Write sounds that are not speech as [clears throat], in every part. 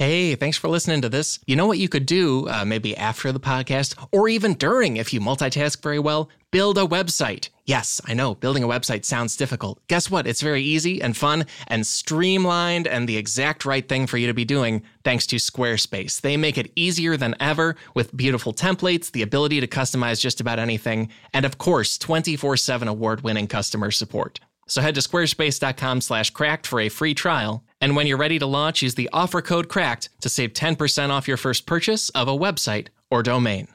Hey, thanks for listening to this. You know what you could do, uh, maybe after the podcast, or even during if you multitask very well? Build a website. Yes, I know, building a website sounds difficult. Guess what? It's very easy and fun and streamlined and the exact right thing for you to be doing thanks to Squarespace. They make it easier than ever with beautiful templates, the ability to customize just about anything, and of course, 24 7 award winning customer support. So head to squarespace.com slash cracked for a free trial. And when you're ready to launch, use the offer code cracked to save 10% off your first purchase of a website or domain.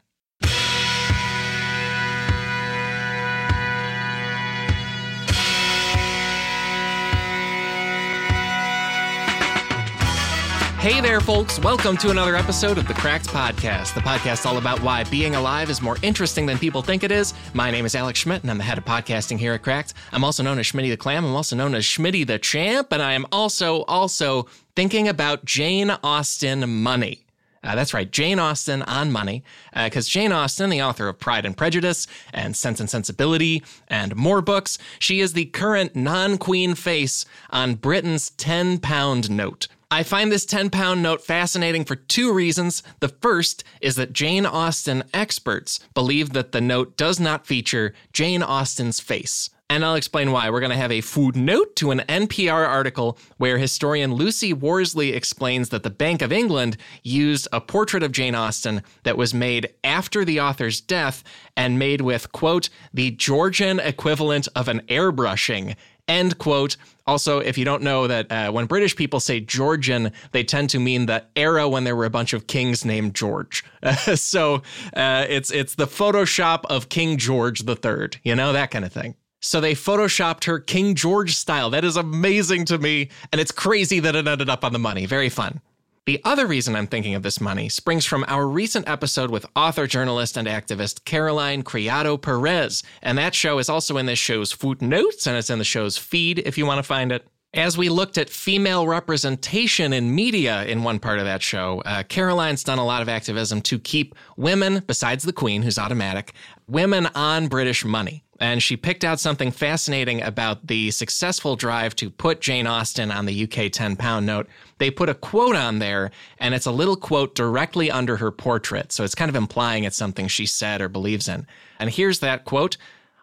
Hey there, folks. Welcome to another episode of the Cracked Podcast, the podcast all about why being alive is more interesting than people think it is. My name is Alex Schmidt, and I'm the head of podcasting here at Cracked. I'm also known as Schmitty the Clam. I'm also known as Schmitty the Champ, and I am also, also thinking about Jane Austen money. Uh, that's right, Jane Austen on money, because uh, Jane Austen, the author of Pride and Prejudice and Sense and Sensibility and more books, she is the current non queen face on Britain's 10 pound note. I find this 10 pound note fascinating for two reasons. The first is that Jane Austen experts believe that the note does not feature Jane Austen's face. And I'll explain why. We're going to have a footnote to an NPR article where historian Lucy Worsley explains that the Bank of England used a portrait of Jane Austen that was made after the author's death and made with, quote, the Georgian equivalent of an airbrushing, End quote. Also, if you don't know that uh, when British people say Georgian, they tend to mean the era when there were a bunch of kings named George. Uh, [laughs] so uh, it's it's the Photoshop of King George III, you know that kind of thing. So they photoshopped her King George style. That is amazing to me, and it's crazy that it ended up on the money. Very fun. The other reason I'm thinking of this money springs from our recent episode with author, journalist, and activist Caroline Criado Perez. And that show is also in this show's footnotes, and it's in the show's feed if you want to find it. As we looked at female representation in media in one part of that show, uh, Caroline's done a lot of activism to keep women, besides the Queen, who's automatic, women on British money and she picked out something fascinating about the successful drive to put Jane Austen on the UK 10 pound note. They put a quote on there, and it's a little quote directly under her portrait. So it's kind of implying it's something she said or believes in. And here's that quote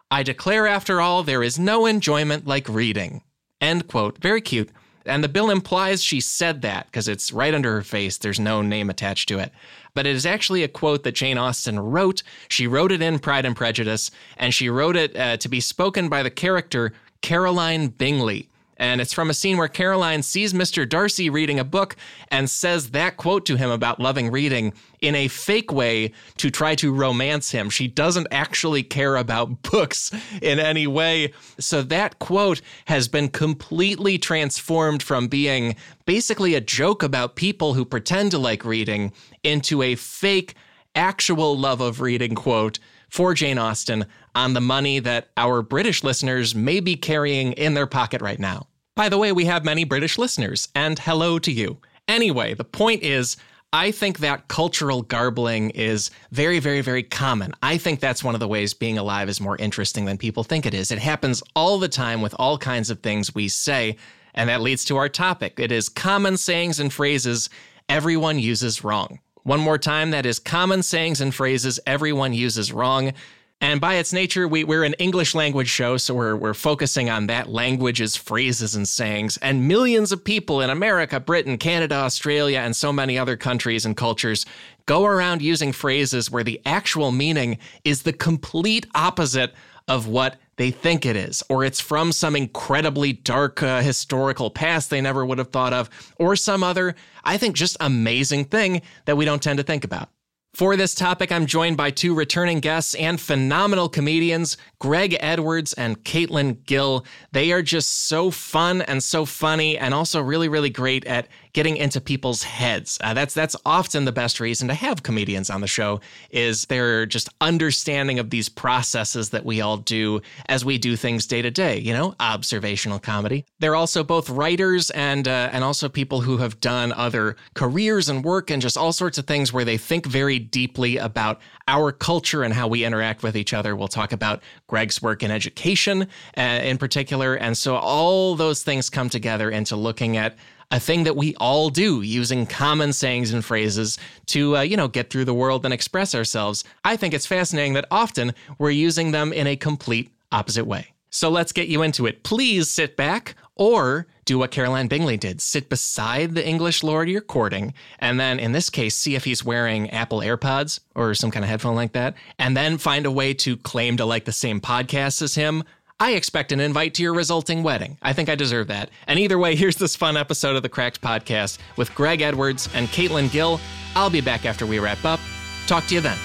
I declare, after all, there is no enjoyment like reading. End quote. Very cute. And the bill implies she said that because it's right under her face. There's no name attached to it but it is actually a quote that Jane Austen wrote. She wrote it in Pride and Prejudice, and she wrote it uh, to be spoken by the character Caroline Bingley. And it's from a scene where Caroline sees Mr. Darcy reading a book and says that quote to him about loving reading in a fake way to try to romance him. She doesn't actually care about [laughs] books in any way. So that quote has been completely transformed from being basically a joke about people who pretend to like reading into a fake, actual love of reading quote for Jane Austen on the money that our British listeners may be carrying in their pocket right now. By the way, we have many British listeners, and hello to you. Anyway, the point is, I think that cultural garbling is very, very, very common. I think that's one of the ways being alive is more interesting than people think it is. It happens all the time with all kinds of things we say, and that leads to our topic. It is common sayings and phrases everyone uses wrong. One more time, that is common sayings and phrases everyone uses wrong. And by its nature, we, we're an English language show, so we're, we're focusing on that language's phrases and sayings. And millions of people in America, Britain, Canada, Australia, and so many other countries and cultures go around using phrases where the actual meaning is the complete opposite of what they think it is, or it's from some incredibly dark uh, historical past they never would have thought of, or some other, I think, just amazing thing that we don't tend to think about. For this topic, I'm joined by two returning guests and phenomenal comedians, Greg Edwards and Caitlin Gill. They are just so fun and so funny, and also really, really great at getting into people's heads. Uh, that's that's often the best reason to have comedians on the show is their just understanding of these processes that we all do as we do things day to day. You know, observational comedy. They're also both writers and uh, and also people who have done other careers and work and just all sorts of things where they think very deeply about our culture and how we interact with each other. We'll talk about Greg's work in education uh, in particular, and so all those things come together into looking at a thing that we all do using common sayings and phrases to, uh, you know, get through the world and express ourselves. I think it's fascinating that often we're using them in a complete opposite way. So let's get you into it. Please sit back or do what Caroline Bingley did sit beside the English lord you're courting, and then in this case, see if he's wearing Apple AirPods or some kind of headphone like that, and then find a way to claim to like the same podcast as him. I expect an invite to your resulting wedding. I think I deserve that. And either way, here's this fun episode of the Cracked Podcast with Greg Edwards and Caitlin Gill. I'll be back after we wrap up. Talk to you then.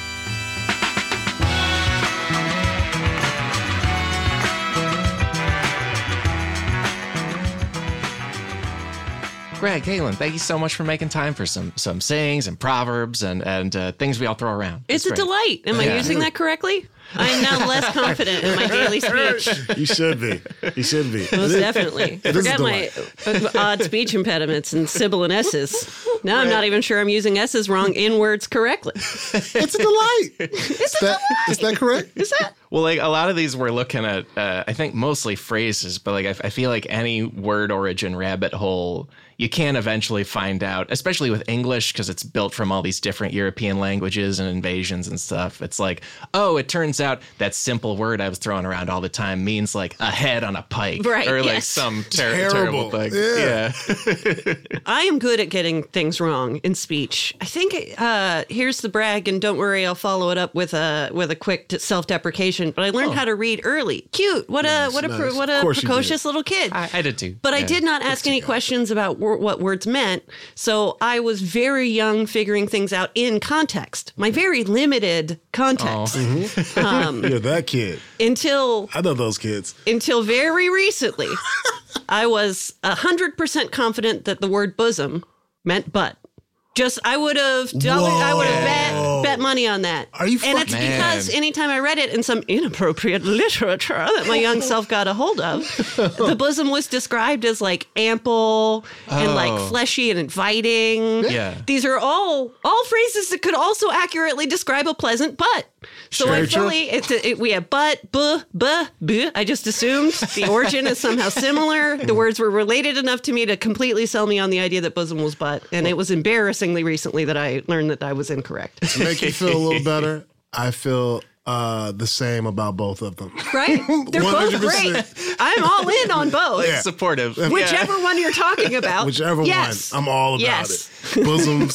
Greg, Caitlin, thank you so much for making time for some some sayings and proverbs and and uh, things we all throw around. It's a great. delight. Am I Yeah. using that correctly? I am now less confident in my daily speech. You should be. You should be. Most definitely. It is a Forget my odd speech impediments and sibilant S's. Now I'm not even sure I'm using S's wrong in words correctly. It's a delight. [laughs] It's that, Is that correct? Is that? Well, like a lot of these we're looking at, uh, I think mostly phrases, but like I, I feel like any word origin rabbit hole, you can eventually find out, especially with English, because it's built from all these different European languages and invasions and stuff. It's like, oh, it turns out that simple word I was throwing around all the time means like a head on a pike, Right, Or like yes. some ter- Terrible. terrible thing. Yeah. yeah. [laughs] I am good at getting things wrong in speech. I think uh, here's the brag, and don't worry, I'll follow it up with a with a quick self-deprecation. But I learned how to read early. Cute. What a what a nice. what a course you did. precocious little kid. I, I did too. But I did not ask any questions about wor- what words meant. So I was very young figuring things out in context, my very limited context, Um, [laughs] You're that kid. until I know those kids. until very recently. [laughs] I was 100% confident that the word bosom meant butt. Just I would have I would have bet, bet money on that. Are you And it's fucking- because anytime I read it in some inappropriate [laughs] literature that my young self got a hold of, the [laughs] bosom was described as like ample and like Oh. fleshy and inviting. Yeah. These are all all phrases that could also accurately describe a pleasant butt. So I Very true. fully it, it, we have butt, buh, buh, buh. I just assumed the origin is somehow similar. The words were related enough to me to completely sell me on the idea that bosom was butt, and it was embarrassingly recently that I learned that I was incorrect. To make you feel a little [laughs] better, I feel uh, the same about both of them. Right? [laughs] They're both 100%. great. I'm all in on both. Yeah. supportive. Whichever one you're talking about. Whichever yes. one, I'm all about Yes. it. [laughs] Bosoms,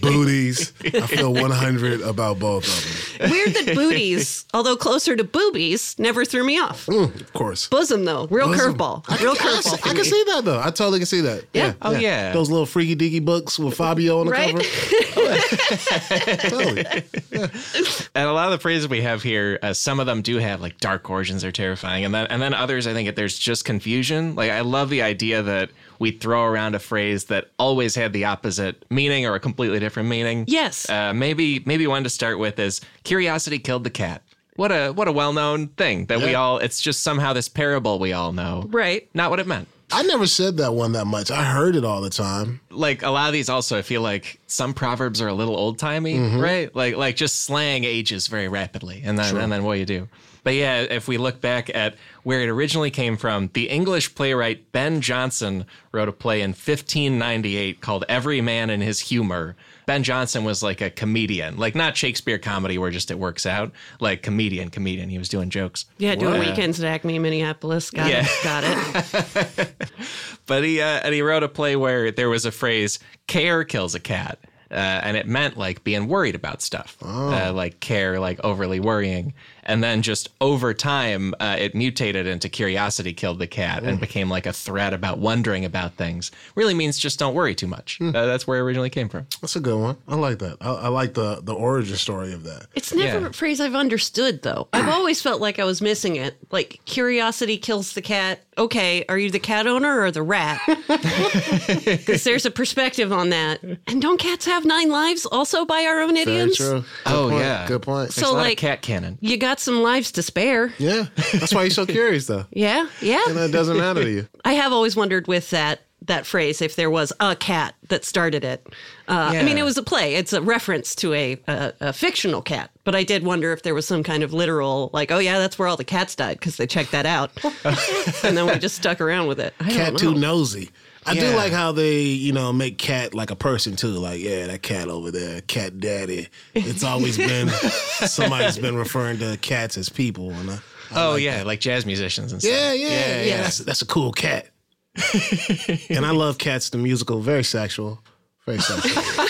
booties. I feel 100 about both of them. Weird that booties, although closer to boobies, never threw me off. Of course. Bosom, though, real curveball. I Real can, I, curveball. I for can see that though. I totally can see that. Yeah. Oh, yeah. Those little freaky deaky books with Fabio on the Right? cover. [laughs] totally. [laughs] And a lot of the phrases we have here, uh, some of them do have like dark origins. They're terrifying, and then and then others, I think there's just confusion. Like I love the idea that we throw around a phrase that always had the opposite meaning or a completely different meaning. Yes. Uh, maybe maybe one to start with is curiosity killed the cat. What a what a well known thing that we all. It's just somehow this parable we all know. Right. Not what it meant. I never said that one that much. I heard it all the time. like a lot of these also I feel like some proverbs are a little old timey, right? Like like just slang ages very rapidly and then and then what do you do? But yeah, if we look back at where it originally came from, the English playwright Ben Jonson wrote a play in 1598 called Every Man in His Humor. Ben Jonson was like a comedian, like not Shakespeare comedy where just it works out, like comedian, comedian. He was doing jokes. Yeah, doing What? weekends at Acme, Minneapolis. Got Yeah. it. Got it. [laughs] But he uh, and he wrote a play where there was a phrase "care kills a cat," uh, and it meant like being worried about stuff, uh, like care, like overly worrying. And then just over time, uh, it mutated into curiosity killed the cat and became like a threat about wondering about things. Really means just don't worry too much. Uh, that's where it originally came from. That's a good one. I like that. I, I like the the origin story of that. It's never Yeah. a phrase I've understood, though. [clears throat] I've always felt like I was missing it. Like, curiosity kills the cat. Okay, are you the cat owner or the rat? [laughs] Because there's a perspective on that. And don't cats have nine lives also by our own Very idioms? true. Oh, point. yeah. Good point. So, There's a lot like- of cat canon. You got some lives to spare. yeah. That's why you're so curious though. [laughs] Yeah, yeah. And it doesn't matter to you. I have always wondered with that that phrase if there was a cat that started it. Uh, I mean, it was a play. It's a reference to a, a a fictional cat, but I did wonder if there was some kind of literal, like, oh yeah, that's where all the cats died because they checked that out, [laughs] and then we just stuck around with it. I Cat don't too nosy. I do like how they, you know, make cat like a person too. Like, yeah, that cat over there, cat daddy. It's always been [laughs] somebody's been referring to cats as people. And I, I Oh like yeah, like jazz musicians and stuff. Yeah, yeah, yeah. yeah. That's that's a cool cat. [laughs] and I love Cats the musical. Very sexual. Very sexual.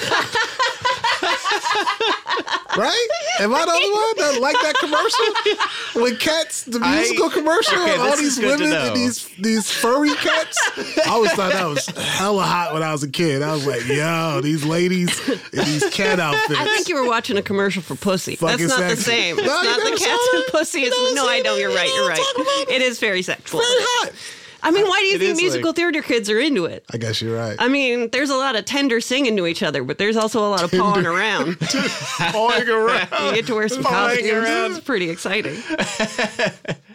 Right? Am I the only one that like that commercial? with Cats the I- musical commercial, okay, all these is good to women know. and these these furry cats. I always thought that was hella hot when I was a kid. I was like, yo, these ladies in these cat outfits. I think you were watching a commercial for Pussy. Fucking That's not the same. No, It's not the cats and that? pussy. It's, no, I know it? you're right. You're what I'm talking right. It is very sexual. very hot. I mean, why do you It think musical like- theater kids are into it? I guess you're right. I mean, there's a lot of tender singing to each other, but there's also a lot of pawing around. [laughs] Pawing around. [laughs] You get to wear some Pawing costumes. around. It's pretty exciting. [laughs]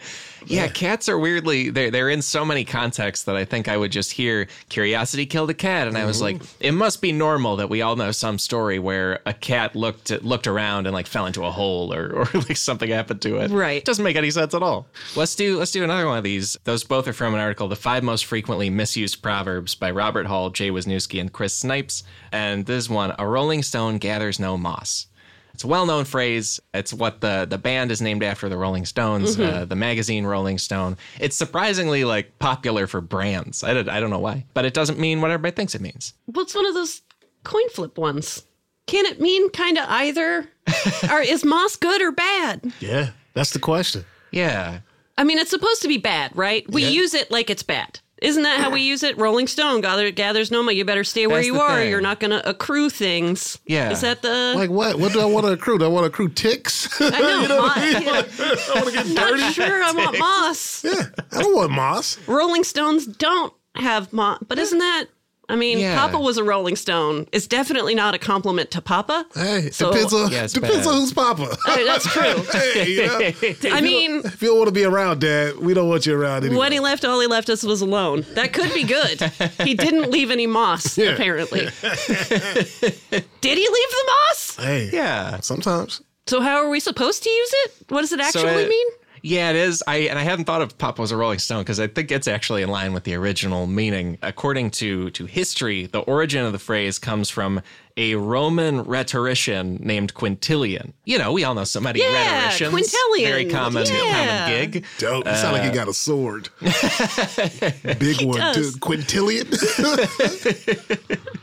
Yeah, cats are weirdly they're they're in so many contexts that I think I would just hear curiosity killed a cat, and I was like, mm-hmm. it must be normal that we all know some story where a cat looked looked around and like fell into a hole or [laughs] or like something happened to it. Right. doesn't make any sense at all. Let's do let's do another one of these. Those both are from an article, "The Five Most Frequently Misused Proverbs" by Robert Hall, Jay Wisniewski, and Chris Snipes. And this one: A rolling stone gathers no moss. It's a well-known phrase. It's what the the band is named after, the Rolling Stones, uh, the magazine Rolling Stone. It's surprisingly like popular for brands. I, did, I don't know why, but it doesn't mean what everybody thinks it means. What's one of those coin flip ones. Can it mean kind of either? [laughs] or is moss good or bad? Yeah, that's the question. Yeah, I mean, it's supposed to be bad, right? We Yeah. use it like it's bad. Isn't that how we use it? Rolling Stone gather, gathers no mo. You better stay where That's you are. thing. You're not going to accrue things. Yeah. Is that the? Like what? What do I want to accrue? Do I want to accrue ticks? [laughs] I know. [laughs] mo- yeah. I want to get [laughs] Not dirty. sure. I want moss. Yeah, I don't want moss. Rolling Stones don't have moss, but isn't that? I mean, Yeah. Papa was a Rolling Stone. It's definitely not a compliment to Papa. Hey, So- depends on Yeah, depends bad. on who's Papa. [laughs] Uh, That's true. [laughs] hey, you know, [laughs] I mean, if you don't want to be around, Dad, we don't want you around anyway. when he left, all he left us was alone. That could be good. He didn't leave any moss, Yeah. apparently. Did he leave the moss? hey, yeah. sometimes. So how are we supposed to use it? What does it So actually it- mean? Yeah, it is. I and I hadn't thought of Papa was a Rolling Stone because I think it's actually in line with the original meaning. According to to history, the origin of the phrase comes from a Roman rhetorician named Quintilian. You know, we all know so many Yeah, rhetoricians. Quintilian. Very common, Yeah. common gig. Dope. You sound like you got a sword. [laughs] Big one, does. too. Quintillion. [laughs]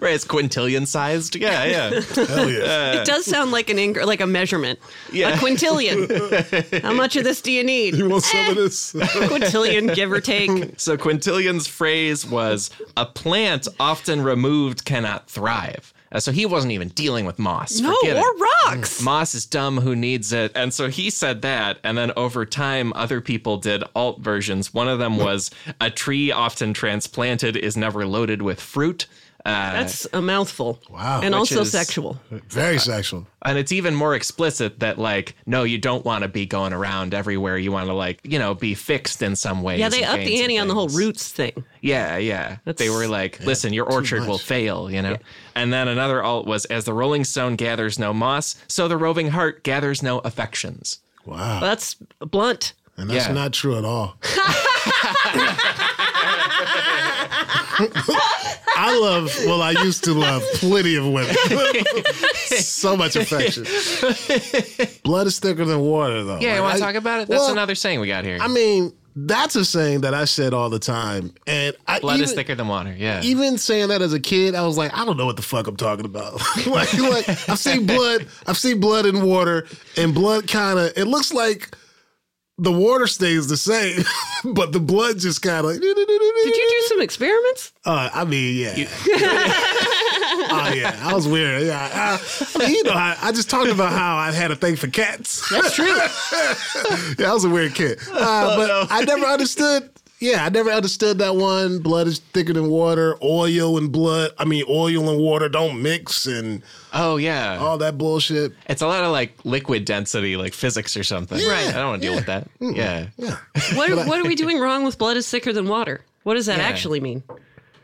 Right, it's quintillion sized. Yeah, yeah. Hell yeah. Uh, it does sound like an ing- like a measurement. Yeah. A quintillion. how much of this do you need? You want some of eh. this? [laughs] quintillion, give or take. So Quintilian's phrase was a plant often removed cannot thrive. Uh, so he wasn't even dealing with moss. No, Forget it. or rocks. Moss is dumb who needs it. And so he said that. And then over time, other people did alt versions. One of them [laughs] was a tree often transplanted is never loaded with fruit. Uh, That's a mouthful. Wow. And also is- sexual. Very sexual. and it's even more explicit that, like, no, you don't want to be going around everywhere. You want to, like, you know, be fixed in some ways. Yeah, they and upped the ante on the whole roots thing. Yeah, yeah. That's- they were like, listen, your orchard will much. fail, you know? And then another alt was, as the rolling stone gathers no moss, so the roving heart gathers no affections. Wow. That's blunt. And that's Yeah. not true at all. [laughs] [laughs] I love, well, I used to love plenty of women. [laughs] so much affection. Blood is thicker than water, though. Yeah, you want to talk about it? That's well, another saying we got here. I mean, that's a saying that I said all the time. And I Blood even, is thicker than water. Yeah. even saying that as a kid, I was like, I don't know what the fuck I'm talking about. [laughs] like, like I've seen blood, I've seen blood in water, and blood kind of it looks like the water stays the same, [laughs] but the blood just kind of. Did you do some experiments? Uh, I mean, yeah. [laughs] oh yeah, I was weird. Yeah, I, I mean, you know, I, I just talked about how I had a thing for cats. That's true. [laughs] yeah, I was a weird kid, uh, but I never understood. Yeah, I never understood that one. Blood is thicker than water. Oil and blood. I mean, oil and water don't mix, and oh, yeah. all that bullshit. It's a lot of like liquid density, like physics or something. Right. I don't want to deal with that. Yeah. Yeah, What, what are we [laughs] doing wrong with blood is thicker than water? What does that Yeah. actually mean?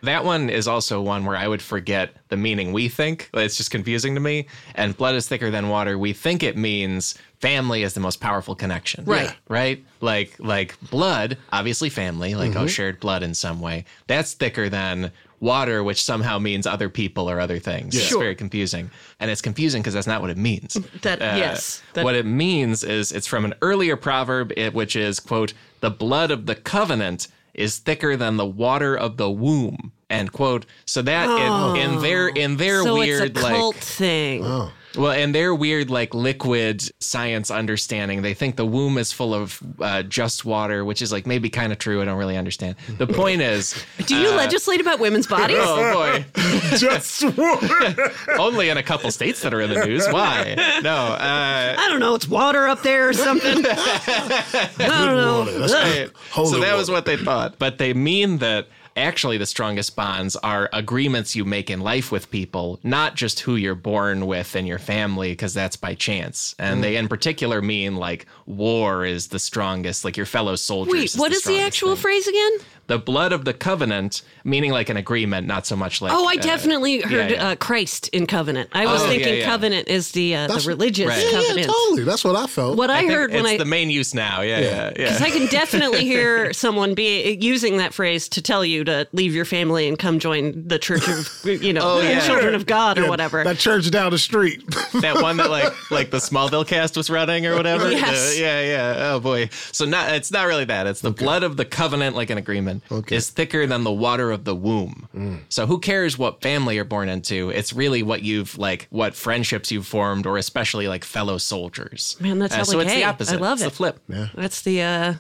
That one is also one where I would forget the meaning we think. It's just confusing to me. And blood is thicker than water. We think it means family is the most powerful connection. Right. Yeah. Right? Like like blood, obviously family, like oh mm-hmm. shared blood in some way. That's thicker than water, which somehow means other people or other things. It's Sure. very confusing. And it's confusing because that's not what it means. That- uh, yes, that- what it means is it's from an earlier proverb, which is, quote, the blood of the covenant is thicker than the water of the womb, end quote. So that in, in their in their oh. so weird it's a like cult thing. Oh. Well, in their weird, like liquid science understanding, they think the womb is full of uh, just water, which is like maybe kind of true. I don't really understand. The point is, [laughs] Do you legislate about women's bodies? [laughs] oh boy, [laughs] Just water. only in a couple states that are in the news. Why? No, uh, I don't know. It's water up there or something. I don't know. Water. That's Ugh. Right. Holy so that was what they thought. But they mean that actually the strongest bonds are agreements you make in life with people, not just who you're born with and your family, because that's by chance. And they in particular mean like war is the strongest, like your fellow soldiers. Wait, is what the is the actual thing. phrase again? The blood of the covenant, meaning like an agreement, not so much like. Oh, I uh, definitely heard yeah. Uh, Christ in covenant. I was Oh, thinking yeah, yeah. covenant is the uh, the religious Right. Yeah, yeah, covenant. totally. That's what I felt. What I, I heard when it's I the main use now. Yeah, yeah, yeah. Because I can definitely [laughs] hear someone be using that phrase to tell you to leave your family and come join the Church of, you know, [laughs] Oh, yeah. Children of God or whatever. That church down the street. [laughs] that one that like like the Smallville cast was running or whatever. Yes. Uh, yeah, yeah. Oh boy. So not it's not really that. It's the blood of the covenant, like an agreement, Okay. is thicker than the water of the womb. So who cares what family you're born into? It's really what you've like what friendships you've formed, or especially like fellow soldiers. Man, that's uh, hella so it's gay. the I opposite. love it's it. the flip. Yeah. That's the uh,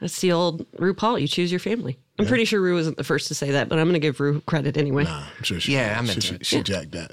that's the old RuPaul. You choose your family. I'm pretty sure Rue wasn't the first to say that, but I'm going to give Rue credit anyway. Nah, I'm sure she, Yeah, I'm she, into she, it. she jacked that.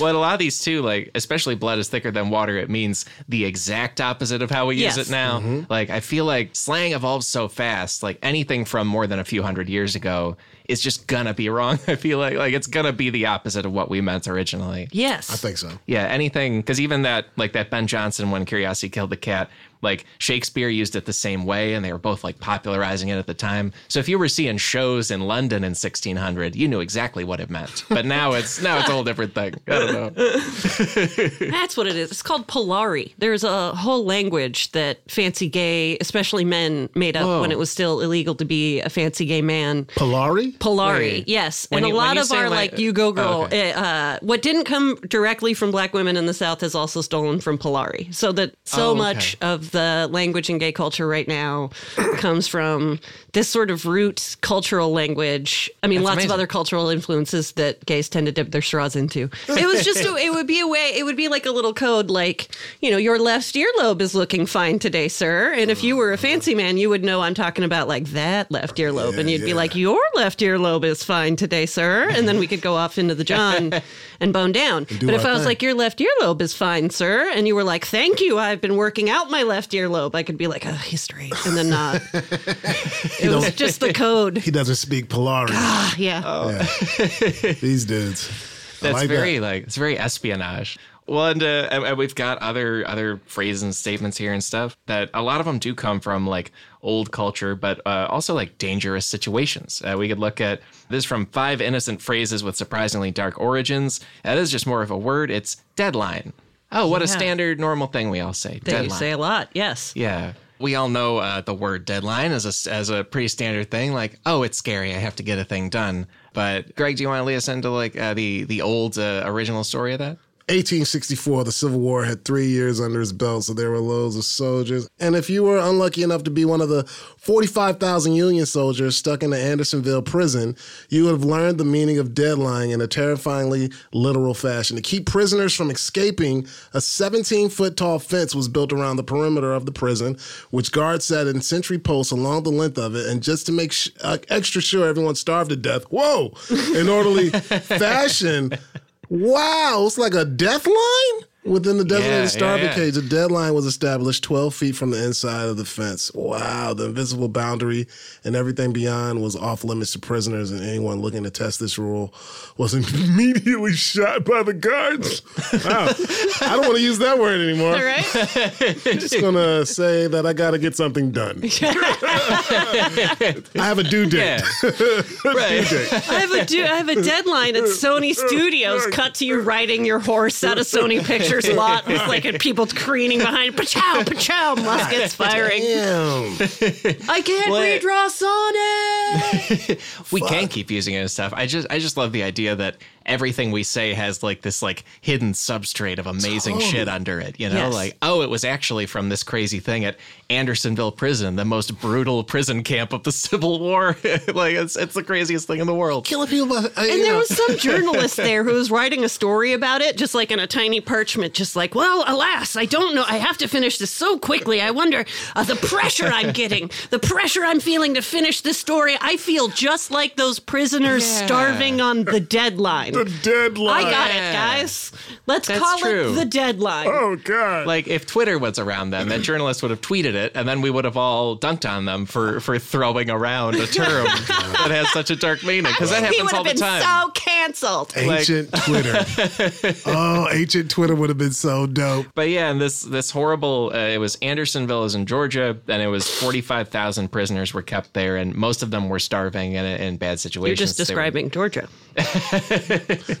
Well, a lot of these too, like especially blood is thicker than water. It means the exact opposite of how we use it now. Mm-hmm. Like I feel like slang evolves so fast. Like anything from more than a few hundred years ago is just gonna be wrong. [laughs] I feel like like it's gonna be the opposite of what we meant originally. Yes. I think so. Yeah, anything because even that like that Ben Jonson when Curiosity Killed the Cat, like Shakespeare used it the same way, and they were both like popularizing it at the time. So if you were seeing shows in London in 1600, you knew exactly what it meant. But now it's now it's a whole different thing. I don't know. [laughs] That's what it is. It's called Polari. There's a whole language that fancy gay, especially men, made up Whoa. when it was still illegal to be a fancy gay man. Polari? Polari, Wait. yes, When and you- a lot of our like- like you go girl. Oh, okay. uh, what didn't come directly from black women in the South is also stolen from Polari. So that so Oh, okay. much of the language in gay culture right now comes from this sort of root cultural language. I mean, That's lots amazing. of other cultural influences that gays tend to dip their straws into. It was just a, [laughs] it would be a way. It would be like a little code, like you know, your left earlobe is looking fine today, sir. And if you were a fancy man, you would know I'm talking about like that left earlobe, and you'd be like, your left earlobe is fine today, sir. And then we could go off into the John [laughs] and bone down. do But if I was thing. like, your left earlobe is fine, sir, and you were like, thank you, I've been working out my left earlobe, I could be like, oh, he's straight, and then not. [laughs] it was just the code. He doesn't speak Polari. Yeah. Oh. [laughs] These dudes. That's like very that. like it's very espionage. Well, and, uh, and and we've got other other phrases and statements here and stuff that a lot of them do come from like old culture, but uh, also like dangerous situations. Uh, we could look at this from five innocent phrases with surprisingly dark origins. That is just more of a word. It's deadline. Oh, what a standard normal thing we all say. That you deadline. say a lot, yes. Yeah. We all know uh, the word deadline as a, as a pretty standard thing. Like, oh, it's scary. I have to get a thing done. But Greg, do you want to lead us into like uh, the the old uh, original story of that? 1864, the Civil War had three years under his belt, so there were loads of soldiers. And if you were unlucky enough to be one of the 45,000 Union soldiers stuck in the Andersonville prison, you would have learned the meaning of deadline in a terrifyingly literal fashion. To keep prisoners from escaping, a 17 foot tall fence was built around the perimeter of the prison, which guards sat in sentry posts along the length of it. And just to make sh- uh, extra sure everyone starved to death, whoa, in orderly [laughs] fashion. Wow, it's like a death line? Within the designated Yeah, starving yeah, yeah. cage, a deadline was established 12 feet from the inside of the fence. Wow, the invisible boundary and everything beyond was off limits to prisoners, and anyone looking to test this rule was [laughs] immediately shot by the guards. Wow. I don't want to use that word anymore. All right. I'm just going to say that I got to get something done. [laughs] I have a due date. Yeah. [laughs] right. I have a do- I have a deadline at Sony Studios. Cut to you riding your horse out of Sony Pictures lot with like and [laughs] people careening behind. Pachow, pachow, muskets firing. Damn. I can't Well, redraw Sonic. we can keep using it and stuff. I just I just love the idea that everything we say has like this like hidden substrate of amazing Totally. shit under it. You know, Yes. like oh, it was actually from this crazy thing at Andersonville Prison, the most brutal prison camp of the [laughs] Civil War. [laughs] like it's it's the craziest thing in the world. Killing people by. uh, And there was some [laughs] journalist there who was writing a story about it, just like in a tiny parchment, just like, well, alas, I don't know. I have to finish this so quickly. I wonder uh, the pressure I'm getting, the pressure I'm feeling to finish this story. I feel just like those prisoners Yeah. starving on the deadline. The deadline. I got Yeah. it, guys. Let's That's call true. it the deadline. Oh, God. Like if Twitter was around then, that journalist would have tweeted it, and then we would have all dunked on them for for throwing around a term [laughs] that has such a dark meaning because that happens would all have the time. so canceled. Ancient [laughs] Twitter. oh, ancient Twitter would have been so dope. But yeah, and this this horrible. Uh, it was Andersonville is in Georgia, and it was forty five thousand prisoners were kept there, and most of them were starving and in bad situations. You're just They were- describing Georgia. [laughs]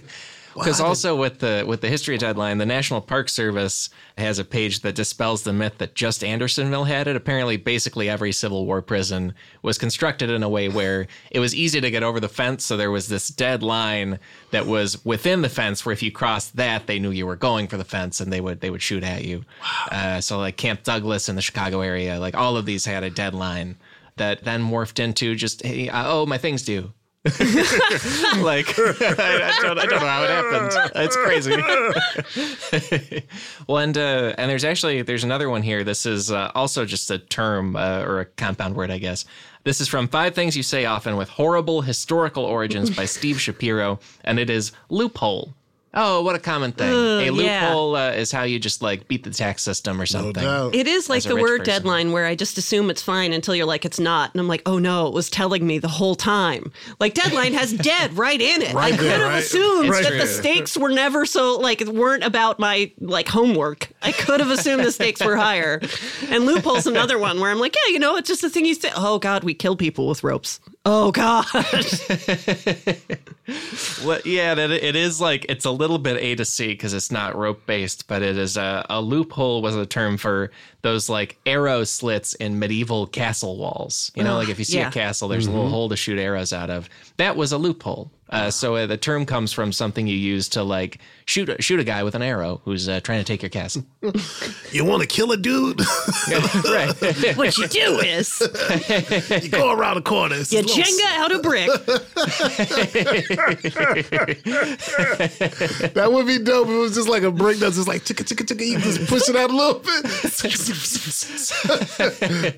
Because also with the with the history deadline, the National Park Service has a page that dispels the myth that just Andersonville had it. Apparently, basically every Civil War prison was constructed in a way where it was easy to get over the fence. So there was this dead line that was within the fence, where if you crossed that, they knew you were going for the fence, and they would they would shoot at you. Uh, so like Camp Douglas in the Chicago area, like all of these had a deadline that then morphed into just hey, uh, oh my thing's due. [laughs] like I, [laughs] I, don't, I don't know how it happened. It's crazy. [laughs] well, and uh, and there's actually there's another one here. This is uh, also just a term uh, or a compound word, I guess. This is from Five Things You Say Often with Horrible Historical Origins by Steve Shapiro, and it is loophole. Oh, what a common thing. a yeah. loophole uh, is how you just like beat the tax system or No something. doubt. It is like the word person. deadline where I just assume it's fine until you're like, it's not. And I'm like, oh no, it was telling me the whole time. Like, deadline has [laughs] dead right in it. Right I there, could have right? assumed It's that true. the stakes were never so, like, weren't about my, like, homework. I could have assumed the stakes were higher. And loophole's another one where I'm like, yeah, you know, it's just a thing you say. Oh God, we kill people with ropes. Oh God. [laughs] Well, yeah, that it is like it's a little bit A to C because it's not rope based, but it is a, a loophole was a term for those like arrow slits in medieval castle walls. You know, like if you see yeah. a castle, there's a little mm-hmm. hole to shoot arrows out of. That was a loophole. Uh, so uh, the term comes from something you use to like shoot a, shoot a guy with an arrow who's uh, trying to take your castle. [laughs] You want to kill a dude? [laughs] right. [laughs] what you do is you go around the corner. It's you a little- Jenga out a brick. That would be dope. It was just like a brick that's just like chicka chicka chicka. You just push it out a little bit.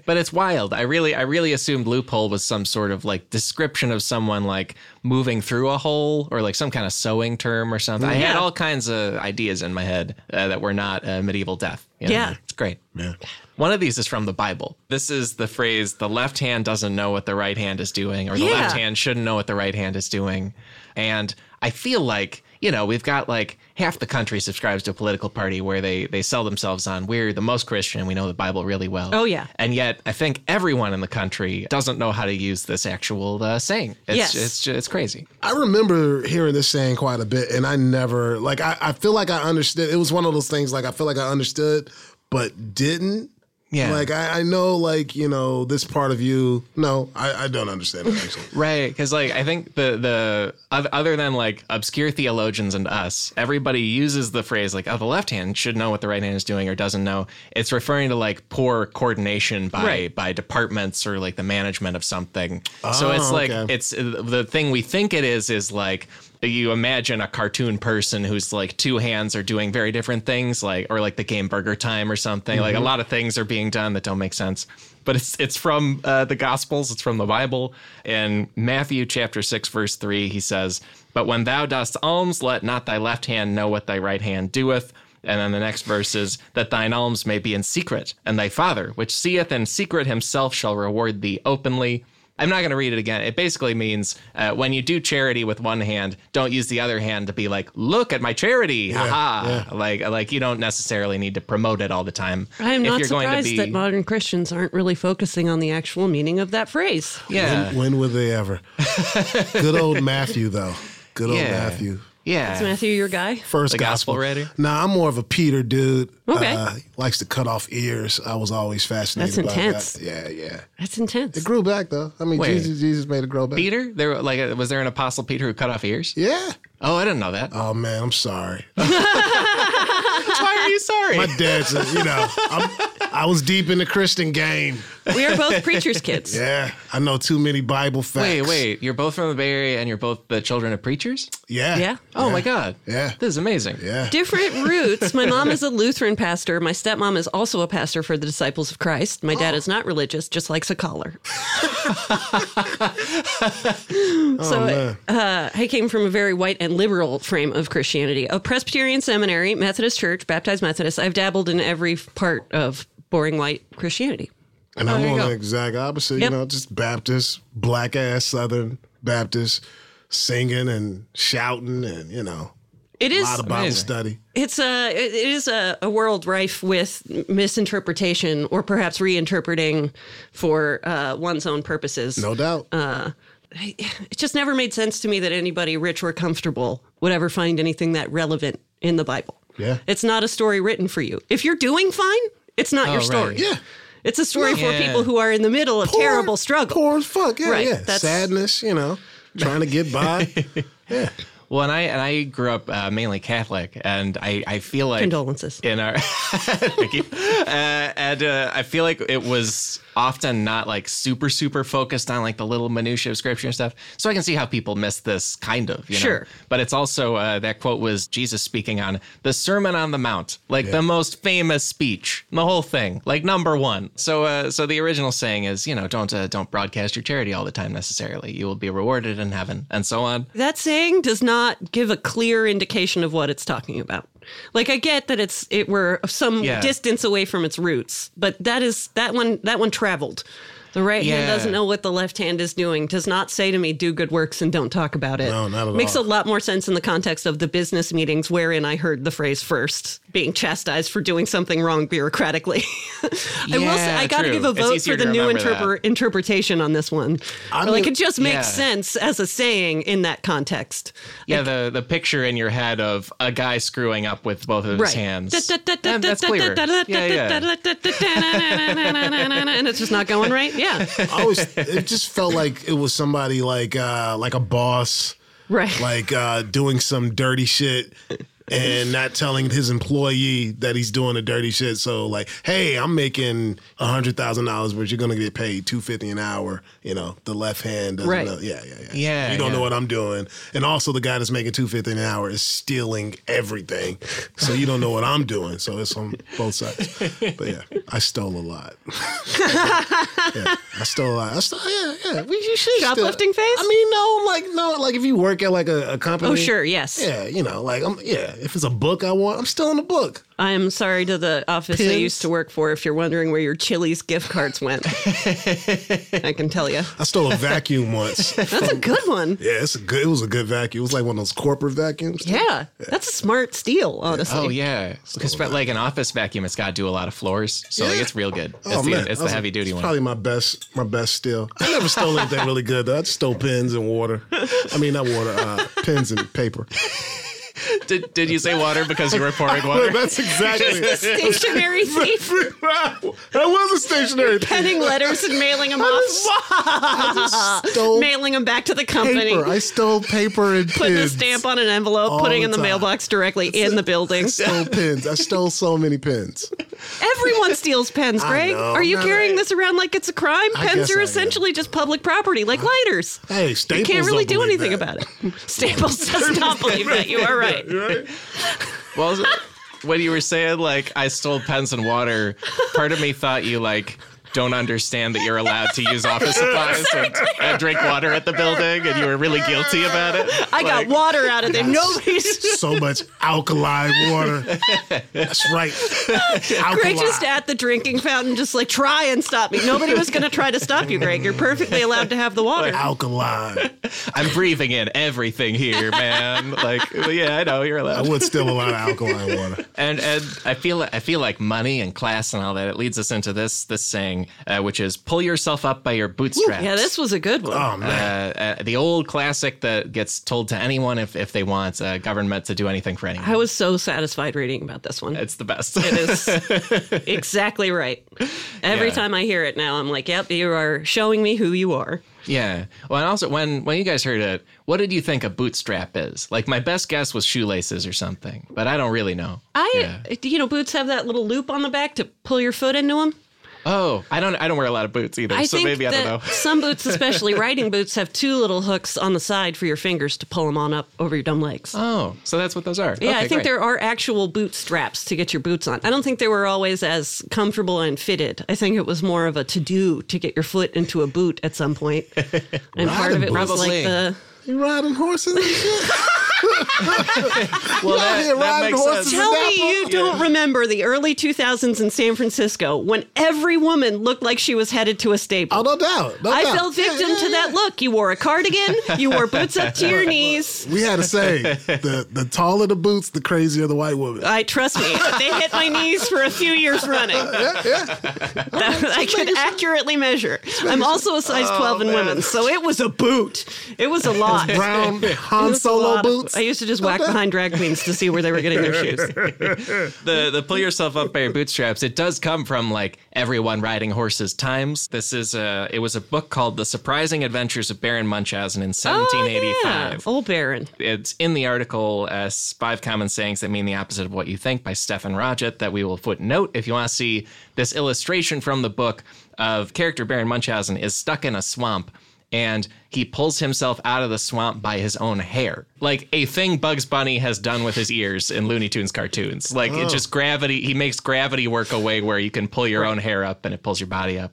but it's wild. I really, I really assumed loophole was some sort of like description of someone like moving through a hole or like some kind of sewing term or something. I had all kinds of ideas in my head uh, that were not uh, medieval death. you know? Yeah. it's great. Yeah. One of these is from the Bible. This is the phrase: "The left hand doesn't know what the right hand is doing," or "The Yeah. left hand shouldn't know what the right hand is doing." And I feel like you know we've got like half the country subscribes to a political party where they they sell themselves on we're the most Christian, we know the Bible really well. Oh, yeah. And yet, I think everyone in the country doesn't know how to use this actual uh, saying. It's, Yes. it's it's crazy. I remember hearing this saying quite a bit, and I never like. I, I feel like I understood. It was one of those things like I feel like I understood, but didn't. Yeah. Like I, I know, like you know, this part of you. No, I, I don't understand it actually. [laughs] Right, because like I think the the other than like obscure theologians and us, everybody uses the phrase like, "Oh, the left hand should know what the right hand is doing," or doesn't know. It's referring to like poor coordination by Right. by departments or like the management of something. so Oh, it's like okay. it's the thing we think it is is like you imagine a cartoon person whose like two hands are doing very different things, like or like the game Burger Time or something. Like a lot of things are being done that don't make sense. But it's it's from uh, the Gospels. It's from the Bible. In Matthew chapter six verse three, he says, "But when thou dost alms, let not thy left hand know what thy right hand doeth." And then the next verse is that thine alms may be in secret, and thy Father, which seeth in secret himself, shall reward thee openly. I'm not going to read it again. It basically means uh, when you do charity with one hand, don't use the other hand to be like, "Look at my charity!" Haha! Like, like you don't necessarily need to promote it all the time. I am If not you're going to surprised be- that modern Christians aren't really focusing on the actual meaning of that phrase. Yeah, When, when would they ever? [laughs] Good old Matthew, though. Good old Yeah. Matthew. yeah. Is Matthew your guy? First The gospel writer? Nah, I'm more of a Peter dude. Okay. Uh, likes to cut off ears. I was always fascinated That's by intense. that. Yeah, yeah. That's intense. It grew back though. I mean, Wait. Jesus, Jesus made it grow back. Peter, there like uh, was there an apostle Peter who cut off ears? Yeah. Oh, I didn't know that. Oh man, I'm sorry. [laughs] Why are you sorry? My dad's, you know, I'm, I was deep in the Christian game. we are both preacher's kids. [laughs] Yeah, I know too many Bible facts. wait, wait. You're both from the Bay Area, and you're both the children of preachers. Yeah. Yeah. Oh my God. Yeah. This is amazing. Yeah. Different roots. My mom is a [laughs] Lutheran pastor. My stepmom is also a pastor for the Disciples of Christ. My Oh. dad is not religious, just likes a collar. [laughs] [laughs] oh so uh, I came from a very white and liberal frame of Christianity. A Presbyterian seminary, Methodist church, baptized Methodist. I've dabbled in every part of boring white Christianity. And I'm there on go. the exact opposite. Yep. You know, just Baptist, black ass Southern Baptist, singing and shouting, and you know, It a lot of Bible study. It's a it is a, a world rife with misinterpretation or perhaps reinterpreting for uh, one's own purposes. No doubt. Uh, It just never made sense to me that anybody rich or comfortable would ever find anything that relevant in the Bible. Yeah. It's not a story written for you. If you're doing fine, it's not Oh, your story. right. yeah. It's a story for people who are in the middle of terrible struggle. Poor as fuck. Yeah, Right, yeah. that's- Sadness, you know, trying to get by. [laughs] yeah. Well, and I and I grew up uh, mainly Catholic, and I I feel like Condolences. in our [laughs] thank you, uh, and uh, I feel like it was often not like super super focused on like the little minutia of scripture and stuff. So I can see how people miss this kind of, you know. Sure. But it's also uh, that quote was Jesus speaking on the Sermon on the Mount, like the most famous speech, the whole thing, like number one. So uh, so the original saying is, you know, don't uh, don't broadcast your charity all the time necessarily. You will be rewarded in heaven, and so on. That saying does not give a clear indication of what it's talking about. Like I get that it's it we're some Yeah. distance away from its roots, but that is that one that one traveled. The right hand doesn't know what the left hand is doing. Does not say to me, "Do good works and don't talk about it." No, not at Makes all. a lot more sense in the context of the business meetings wherein I heard the phrase first, being chastised for doing something wrong bureaucratically. [laughs] I will say, I got to give a vote for the new interpre- interpretation on this one. I like it just makes Yeah. sense as a saying in that context. Yeah, the the picture in your head of a guy screwing up with both of his hands. That- that's clear. Yeah, yeah. And it's just not going right. [laughs] Yeah. I always, it just felt like it was somebody like, uh, like a boss, Right. like uh, doing some dirty shit and not telling his employee that he's doing the dirty shit. So like, hey, I'm making a hundred thousand dollars, but you're gonna get paid two fifty an hour. You know, the left hand doesn't Right. know. Yeah, yeah, yeah. Yeah, You don't yeah. know what I'm doing, and also the guy that's making two fifty an hour is stealing everything. So you don't know what I'm doing. So it's on both sides. But yeah, I stole a lot. [laughs] yeah, I stole a lot. I stole, yeah, yeah. We, you should Shoplifting phase? I mean, no, like no, like if you work at like a, a company. Oh, sure. Yes. Yeah, you know, like I'm. Yeah, if it's a book I want, I'm still in the book. I'm sorry to the office I used to work for if you're wondering where your Chili's gift cards went. [laughs] I can tell you. I stole a vacuum once. [laughs] That's a good one. Yeah, it's a good. It was a good vacuum. It was like one of those corporate vacuums. Yeah. That's a smart steal, honestly. Oh yeah, because like an office vacuum, it's got to do a lot of floors, so like it's real good. It's Oh the, man, it's That the was heavy duty it's one. Probably my best, my best steal. I never stole anything really good though. I just stole pens and water. I mean, not water, uh, pens and paper. Did, did you say water because you were pouring water? [laughs] That's exactly. The stationery [laughs] thief that was a stationary thing. penning letters and mailing them off. [laughs] Stole mailing them back to the company. paper. I stole paper and Putting a pens. stamp on an envelope, All putting the in the time. mailbox directly in the building. I Stole pens. I stole so many pens. Everyone steals pens, Greg. know. Are you No, carrying I- this around like it's a crime? I Pens guess are I am. essentially just public property, like lighters. Hey, Staples You can't really don't do believe anything that. about it. Staples does not believe that. You are right. [laughs] Well, when you were saying like I stole pens and water, part of me thought you like don't understand that you're allowed to use office supplies and, and drink water at the building, and you were really guilty about it. I got water out of there. Nobody's [laughs] so much alkaline water. That's right. Greg just at the drinking fountain, just like try and stop me. Nobody was going to try to stop you, Greg. You're perfectly allowed to have the water. alkaline. I'm breathing in everything here, man. Like, yeah, I know you're allowed. I allowed. would still a lot of alkaline water. And and I feel I feel like money and class and all that. It leads us into this this saying, uh, which is pull yourself up by your bootstraps. Yeah, this was a good one. Oh man. uh, uh, the old classic that gets told to anyone if, if they want uh, government to do anything for anyone. I was so satisfied reading about this one. it's the best. It is [laughs] exactly right. Every Yeah. time I hear it now, I'm like, yep, you are showing me who you are. yeah. Well, and also when when you guys heard it, what did you think a bootstrap is? Like my best guess was shoelaces or something, but I don't really know. I, Yeah. you know, boots have that little loop on the back to pull your foot into them. Oh, I don't I don't wear a lot of boots either, I so think maybe I don't know. some boots, [laughs] especially riding boots, have two little hooks on the side for your fingers to pull them on up over your dumb legs. Oh, so that's what those are. yeah, Okay, I think great. there are actual boot straps to get your boots on. I don't think they were always as comfortable and fitted. I think it was more of a to do to get your foot into a boot at some point. [laughs] And part of it was like the You riding horses and shit? [laughs] [laughs] well, out that, that makes sense. Tell Napa? me you don't remember the early 2000s in San Francisco when every woman looked like she was headed to a stable. Oh, no doubt. No I doubt. fell victim Yeah, yeah, to that look. You wore a cardigan, you wore boots up to your [laughs] knees. We had to say [laughs] the the taller the boots, the crazier the white woman. I trust me, they hit my knees for a few years running. Yeah, That I could accurately measure. I'm also a size 12 in oh, women, so it was a boot. It was a lot. Brown Han Solo boots. I used to just whack behind drag queens to see where they were getting their shoes. [laughs] the the pull yourself up by your bootstraps it does come from like everyone riding horses times this is a it was a book called the surprising adventures of baron munchausen in 1785 Oh, yeah. Old Baron. it's in the article as five common sayings that mean the opposite of what you think by stefan rodgett that we will footnote if you want to see this illustration from the book of character baron munchausen is stuck in a swamp and he pulls himself out of the swamp by his own hair. Like a thing Bugs Bunny has done with his ears in Looney Tunes cartoons. Like it oh. just gravity, he makes gravity work a way where you can pull your own hair up and it pulls your body up.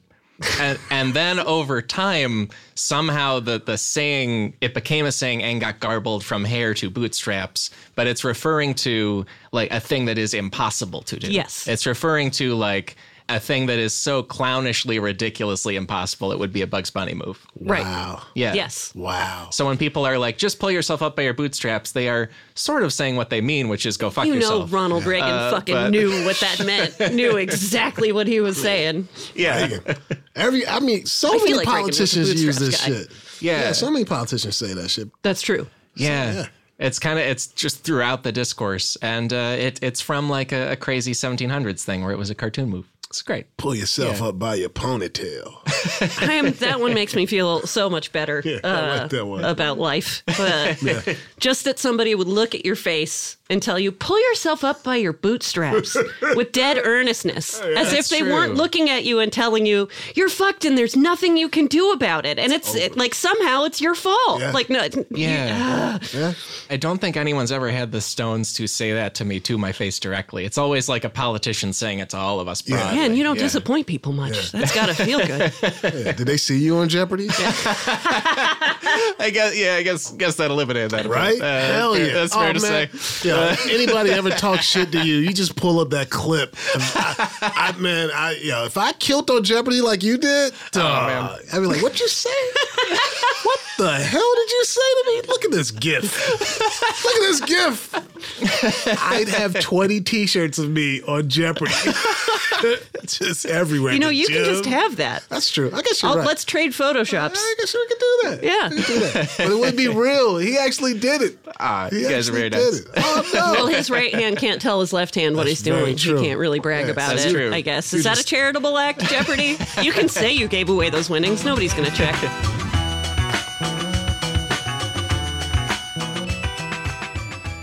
and, and then over time, somehow the, the saying, it became a saying and got garbled from hair to bootstraps, but it's referring to like a thing that is impossible to do. Yes. It's referring to like a thing that is so clownishly, ridiculously impossible, it would be a Bugs Bunny move. Right. Wow. Yeah. Yes. Wow. So when people are like, just pull yourself up by your bootstraps, they are sort of saying what they mean, which is go fuck yourself. You know, yourself. Ronald Reagan Uh, fucking but- knew what that meant. [laughs] knew exactly what he was saying. yeah. Every, I mean, so feel many like Reagan was a politicians use this guy. shit. Yeah. so many politicians say that shit. That's true. Yeah. yeah. It's kind of it's just throughout the discourse, and uh, it it's from like a, a crazy 1700s thing where it was a cartoon move. It's great. Pull yourself up by your ponytail. [laughs] I am, that one makes me feel so much better I uh, like that one. about life. [laughs] But just that somebody would look at your face and tell you, pull yourself up by your bootstraps [laughs] with dead earnestness, as if they true. weren't looking at you and telling you, you're fucked and there's nothing you can do about it. And it's it, like somehow it's your fault. Yeah. Like, no, it's- Yeah. Yeah. I don't think anyone's ever had the stones to say that to me to my face directly. It's always like a politician saying it to all of us. broadly. Man, you don't Yeah. disappoint people much. That's got to feel good. [laughs] Yeah. Did they see you on Jeopardy? [laughs] I guess. Yeah, I guess. Guess that eliminated that. Right? Uh, Hell yeah. That's fair Oh, to man. say. Yeah. [laughs] anybody ever talk shit to you, you just pull up that clip. I, I man, I yeah, if I killed on Jeopardy like you did, dog, I'd be like, "What'd you say? what the hell did you say to me? Look at this gif. Look at this gif. I'd have 20 t-shirts of me on Jeopardy. [laughs] just everywhere. You know, The you can just have that. That's true. I guess you're I'll, right. Let's trade photoshops. I guess we could do that. Yeah. Do that. But it would be real. He actually did it. Ah, He you guys are very did nice. it. Oh no. Well, his right hand can't tell his left hand what he's doing. very He can't really brag Yes, about that's it, true. I guess. You Is that just- a charitable act, Jeopardy? you can say you gave away those winnings. Nobody's going to check.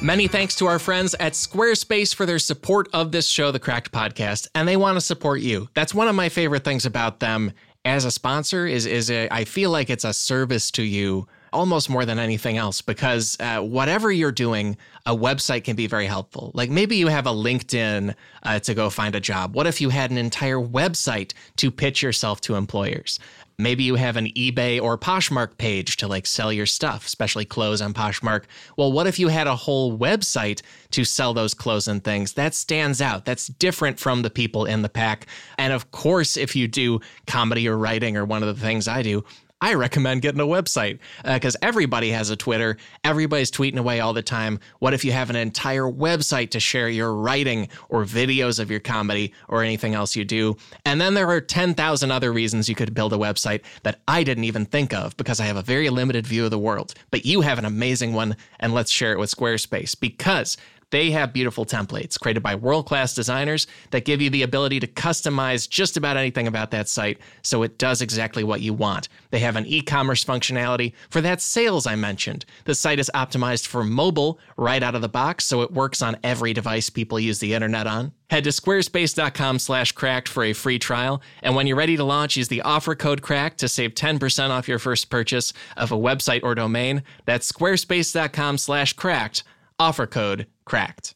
Many thanks to our friends at Squarespace for their support of this show, The Cracked Podcast, and they want to support you. That's one of my favorite things about them as a sponsor is is a, I feel like it's a service to you almost more than anything else because uh, whatever you're doing, a website can be very helpful. Like maybe you have a LinkedIn uh, to go find a job. What if you had an entire website to pitch yourself to employers? Maybe you have an eBay or Poshmark page to like sell your stuff, especially clothes on Poshmark. Well, what if you had a whole website to sell those clothes and things? That stands out. That's different from the people in the pack. And of course, if you do comedy or writing or one of the things I do, I recommend getting a website because uh, everybody has a Twitter. Everybody's tweeting away all the time. What if you have an entire website to share your writing or videos of your comedy or anything else you do? And then there are 10,000 other reasons you could build a website that I didn't even think of because I have a very limited view of the world. But you have an amazing one, and let's share it with Squarespace because they have beautiful templates created by world class designers that give you the ability to customize just about anything about that site so it does exactly what you want. They have an e commerce functionality for that sales I mentioned. The site is optimized for mobile right out of the box, so it works on every device people use the internet on. Head to squarespace.com slash cracked for a free trial. And when you're ready to launch, use the offer code cracked to save 10% off your first purchase of a website or domain. That's squarespace.com slash cracked Offer code cracked.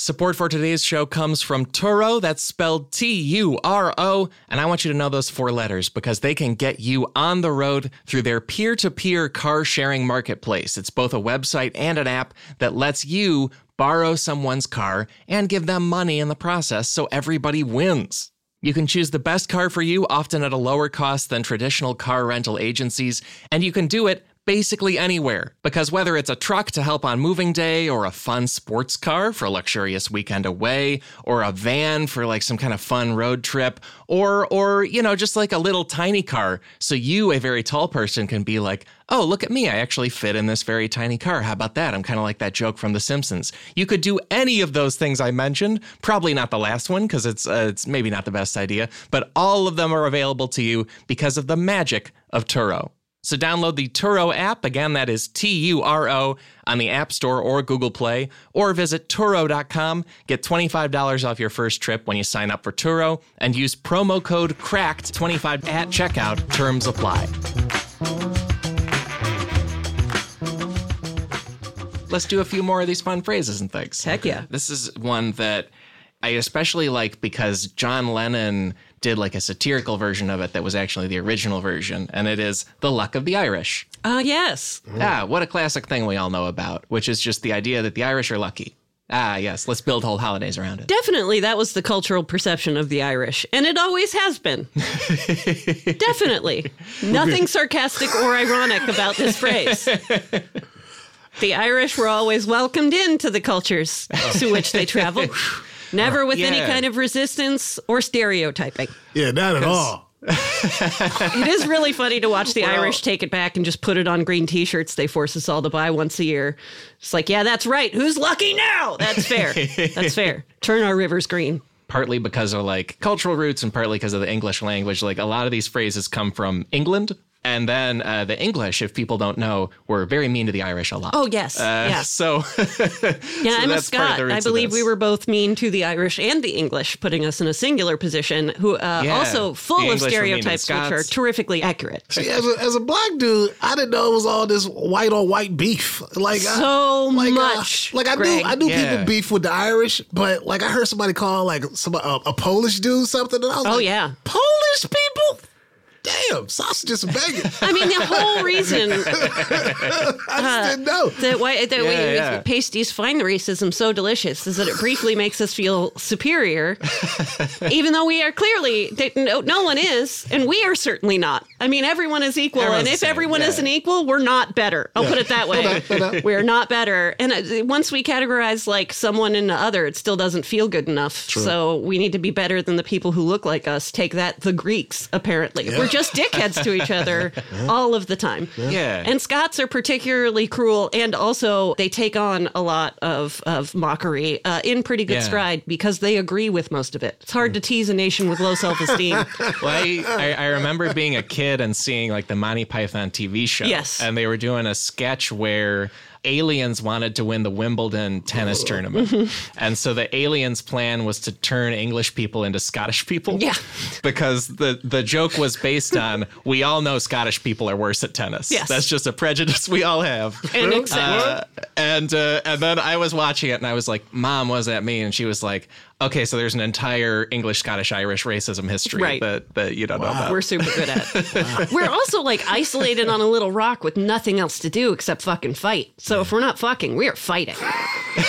Support for today's show comes from Turo, that's spelled T U R O, and I want you to know those four letters because they can get you on the road through their peer to peer car sharing marketplace. It's both a website and an app that lets you borrow someone's car and give them money in the process so everybody wins. You can choose the best car for you, often at a lower cost than traditional car rental agencies, and you can do it basically anywhere. Because whether it's a truck to help on moving day, or a fun sports car for a luxurious weekend away, or a van for like some kind of fun road trip, or or you know, just like a little tiny car, so you, a very tall person, can be like, oh, look at me, I actually fit in this very tiny car. How about that? I'm kind of like that joke from The Simpsons. You could do any of those things I mentioned. Probably not the last one because it's uh, it's maybe not the best idea, but all of them are available to you because of the magic of Turo. So download the Turo app. Again, that is T U R O on the App Store or Google Play, or visit Turo.com. Get $25 off your first trip when you sign up for Turo and use promo code CRACKED25 at checkout. Terms apply. Let's do a few more of these fun phrases and things. Heck yeah. This is one that I especially like because John Lennon did like a satirical version of it that was actually the original version, and it is The Luck of the Irish. Ah, yes. Ah, what a classic thing we all know about, which is just the idea that the Irish are lucky. Ah, yes, let's build whole holidays around it. Definitely, that was the cultural perception of the Irish, and it always has been. [laughs] Definitely. Nothing sarcastic or ironic about this phrase. [laughs] The Irish were always welcomed into the cultures to which they traveled, [laughs] never with any kind of resistance or stereotyping. Yeah, not at all. [laughs] It is really funny to watch the Irish take it back and just put it on green t shirts they force us all to buy once a year. It's like, yeah, that's right. Who's lucky now? That's fair. That's fair. [laughs] Turn our rivers green. Partly because of like cultural roots and partly because of the English language. Like a lot of these phrases come from England. And then uh, the English, if people don't know, were very mean to the Irish a lot. Oh, yes. Uh, yes. [laughs] So, [laughs] Yeah, so I'm a that's part Scot. I believe we were both mean to the Irish and the English, putting us in a singular position, who uh, Yeah. also full The of English were mean to the stereotypes, which are terrifically accurate. See, as a, as a black dude, I didn't know it was all this white on white beef. Like I- So like, uh, much. like I Greg. knew, I knew Yeah. people beef with the Irish, but like I heard somebody call like some uh, a Polish dude something, and I was Oh, like, yeah. Polish people. Damn, sausages and bacon. [laughs] I mean, the whole reason [laughs] I just didn't know. that why that Yeah, we, yeah. pasties find the racism so delicious is that it briefly makes us feel superior, [laughs] even though we are clearly no, no one is, and we are certainly not. I mean, everyone is equal, Everyone's and if same, everyone yeah. isn't equal, we're not better. I'll put it that way. we are not better, and uh, once we categorize like someone into other, it still doesn't feel good enough. So we need to be better than the people who look like us. Take that, the Greeks. Apparently, we're just dickheads to each other [laughs] all of the time. Yeah. And Scots are particularly cruel, and also they take on a lot of, of mockery uh, in pretty good Yeah. stride because they agree with most of it. It's hard to tease a nation with low self esteem. [laughs] Well, I, I, I remember being a kid and seeing like the Monty Python TV show. Yes. And they were doing a sketch where aliens wanted to win the Wimbledon tennis tournament. [laughs] and so the aliens' plan was to turn English people into Scottish people. Yeah. Because the, the joke was based [laughs] on we all know Scottish people are worse at tennis. Yes. That's just a prejudice we all have. And. Uh, and uh, and then I was watching it and I was like, "Mom, what does that mean?" And she was like, "Okay, so there's an entire English, Scottish, Irish racism history Right. that that you don't know about." We're super good at. [laughs] We're also like isolated on a little rock with nothing else to do except fucking fight. So if we're not fucking, we are fighting.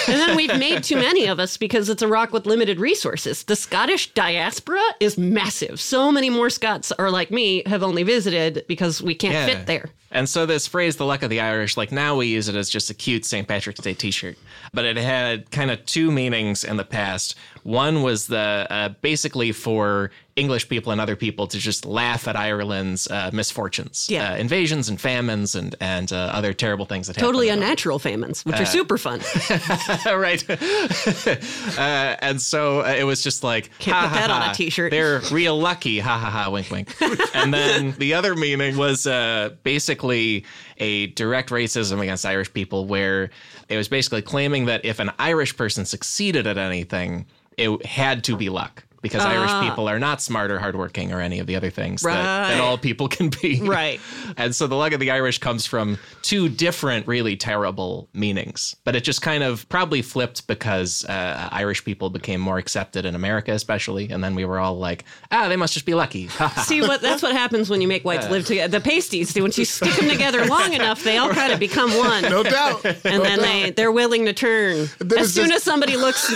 And then we've made too many of us because it's a rock with limited resources. The Scottish diaspora is massive. So many more Scots are like me have only visited because we can't fit there. And so this phrase, the luck of the Irish, like now we use it as just a cute St. Patrick's Day t-shirt. But it had kind of two meanings in the past. One was the uh, basically for English people and other people to just laugh at Ireland's uh, misfortunes, Yeah. uh, invasions and famines and and uh, other terrible things that happened. Totally unnatural famines, which are super fun. [laughs] right. [laughs] uh, and so uh, it was just like, Can't ha, put ha, that on a ha, t-shirt. They're real lucky. Ha ha ha. Wink wink. and then the other meaning was uh, basically a direct racism against Irish people, where it was basically claiming that if an Irish person succeeded at anything, it had to be luck. Because Irish people are not smart or hardworking or any of the other things that, that all people [laughs] can be. Right. And so the luck of the Irish comes from two different, really terrible meanings. But it just kind of probably flipped because uh, Irish people became more accepted in America, especially. And then we were all like, ah, they must just be lucky. [laughs] See what that's what happens when you make whites live together. The pasties, once you stick them together long enough, they all kind of become one. No doubt. and then they they're willing to turn. As soon just- as somebody looks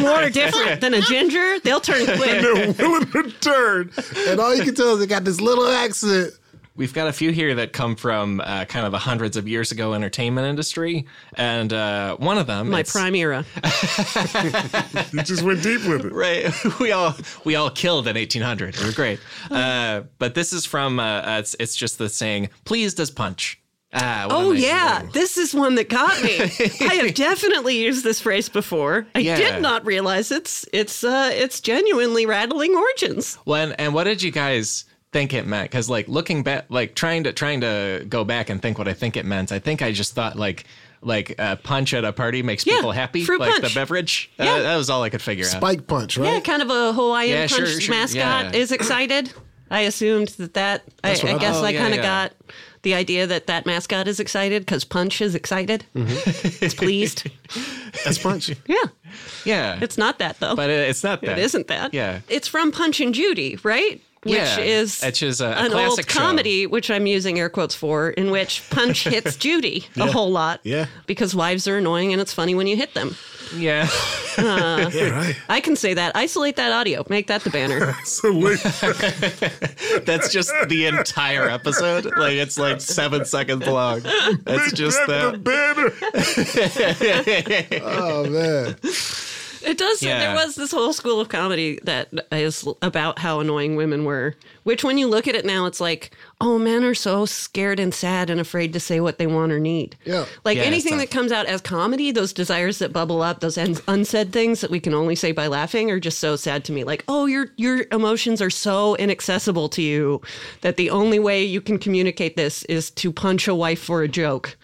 more different than a ginger, they'll turn quick. They're willing to turn. And all you can tell is they got this little accent. We've got a few here that come from uh, kind of the hundreds of years ago entertainment industry. And uh, one of them. My it's- prime era. [laughs] You just went deep with it. right [laughs] we all we all killed in 1800 it was great uh, but this is from uh, uh, it's, it's just the saying pleased as punch ah what Oh nice yeah, name. this is one that got me. [laughs] I have definitely used this phrase before. I Yeah. did not realize it's it's uh it's genuinely rattling origins. well and, and what did you guys think it meant because like looking back like trying to trying to go back and think what i think it meant i think i just thought like like uh, punch at a party makes Yeah, people happy fruit like punch. the beverage Yeah. Uh, that was all i could figure out Spike punch, right? Yeah, kind of a Hawaiian Yeah, punch sure, mascot yeah. is excited. I assumed that that. I, That's I I guess thought. I Oh, yeah, kind of yeah. got the idea that that mascot is excited because Punch is excited. Mm-hmm. it's pleased. [laughs] That's punch. Yeah, yeah it's not that though. but it's not that it isn't that. yeah It's from Punch and Judy, right? Which Yeah, is which is a- a an old classic show. comedy, which I'm using air quotes for, in which Punch [laughs] hits Judy a whole lot. Yeah. Because wives are annoying and it's funny when you hit them. yeah uh, [laughs] Yeah, right. I can say that. Isolate that audio. Make that the banner. [laughs] So. That's just the entire episode. Like it's like seven seconds long. That's just the that. banner. oh man. It does. Yeah. There was this whole school of comedy that is about how annoying women were. Which, when you look at it now, it's like, oh, men are so scared and sad and afraid to say what they want or need. Yeah. Like Yeah, anything that comes out as comedy, those desires that bubble up, those un- unsaid things that we can only say by laughing, are just so sad to me. Like, oh, your your emotions are so inaccessible to you that the only way you can communicate this is to punch a wife for a joke.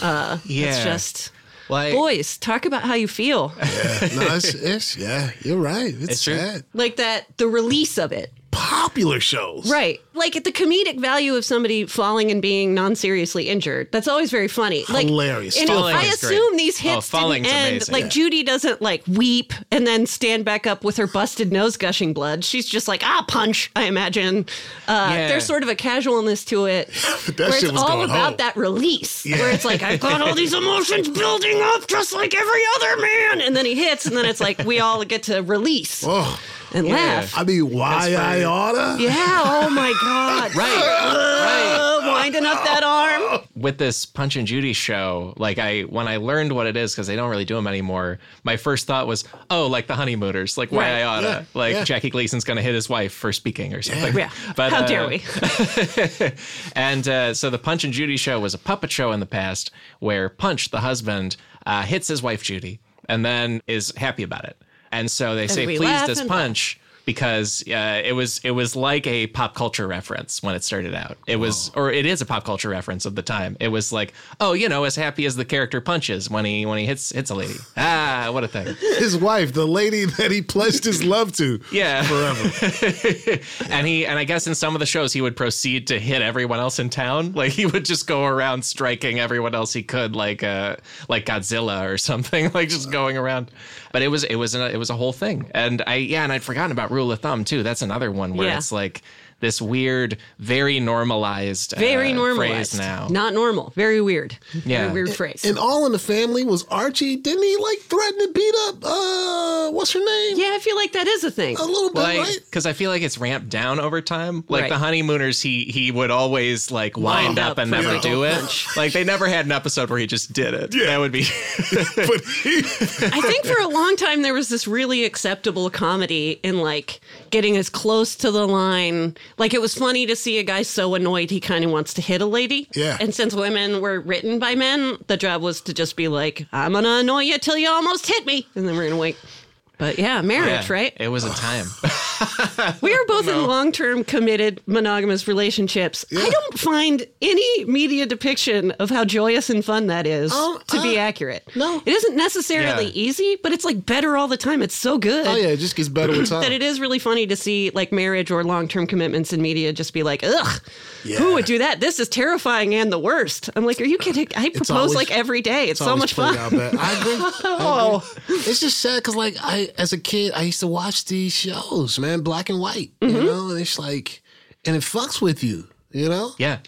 Uh, yeah. It's just. Like Boys, talk about how you feel. Yeah, No, it's, it's yeah, you're right. It's, It's true. sad. like that, the release of it. Popular shows. Right. Like the comedic value of somebody falling and being non seriously injured. That's always very funny. Like, Hilarious. And Falling I is great. assume these Oh, hits falling's didn't end. amazing. Like Yeah. Judy doesn't like weep and then stand back up with her busted nose gushing blood. She's just like, ah, punch, I imagine. Uh, Yeah. There's sort of a casualness to it. [laughs] That where shit it's was all going about home. that release. Where it's like, I've got all these emotions building up just like every other man. And then he hits, and then it's like we all get to release Oh, and laugh. I mean, why That's I funny. oughta? Yeah, oh my God. [laughs] right, right. [laughs] Winding up that arm. With this Punch and Judy show, like I when I learned what it is because they don't really do them anymore. My first thought was, oh, like the honeymooners, like why Right. I oughta, Yeah, like yeah. Jackie Gleason's gonna hit his wife for speaking or something. Yeah. [laughs] But, How uh, dare we? and uh, so the Punch and Judy show was a puppet show in the past where Punch, the husband, uh, hits his wife Judy and then is happy about it. And so they say, we pleased laugh Punch, because uh, it was it was like a pop culture reference when it started out. It was or it is a pop culture reference of the time. It was like, oh, you know, as happy as the character punches when he when he hits hits a lady. [laughs] Ah, what a thing. His wife, the lady that he pledged his love to [laughs] Yeah. forever. [laughs] and he and I guess in some of the shows he would proceed to hit everyone else in town. Like he would just go around striking everyone else he could, like uh like Godzilla or something, like just going around. But it was it was a, it was a whole thing. And I yeah, and I'd forgotten about rule of thumb too. That's another one where Yeah. it's like this weird, very normalized, Very uh, normalized. phrase now. Not normal. Very weird. Yeah. Very weird phrase. And all in the family was Archie. Didn't he like threaten to beat up uh what's her name? yeah, I feel like that is a thing. A little bit, Like, right? because I feel like it's ramped down over time. Like Right. the honeymooners, he he would always like wind Wind up up and for never the do it. Like they never had an episode where he just did it. Yeah. That would be [laughs] but he, I think for a long time there was this really acceptable comedy in like getting as close to the line. Like it was funny to see a guy so annoyed he kind of wants to hit a lady. Yeah. And since women were written by men, the job was to just be like, I'm going to annoy you till you almost hit me. And then we're going to wait. But yeah, marriage, Yeah, right? It was a time. [laughs] We are both in long term committed monogamous relationships. I don't find any media depiction of how joyous and fun that is Um, to be uh, accurate. no. It isn't necessarily Yeah. easy, but it's like better all the time. It's so good. oh yeah, it just gets better with [clears throat] time. That it is really funny to see like marriage or long term commitments in media just be like, ugh, Yeah. who would do that? This is terrifying and the worst. I'm like, are you kidding? I propose always- like every day. It's, so much fun. I agree. I agree. [laughs] It's just sad because, like, I as a kid, I used to watch these shows, man, black and white. Mm-hmm. You know, and it's like, and it fucks with you. You know, Yeah.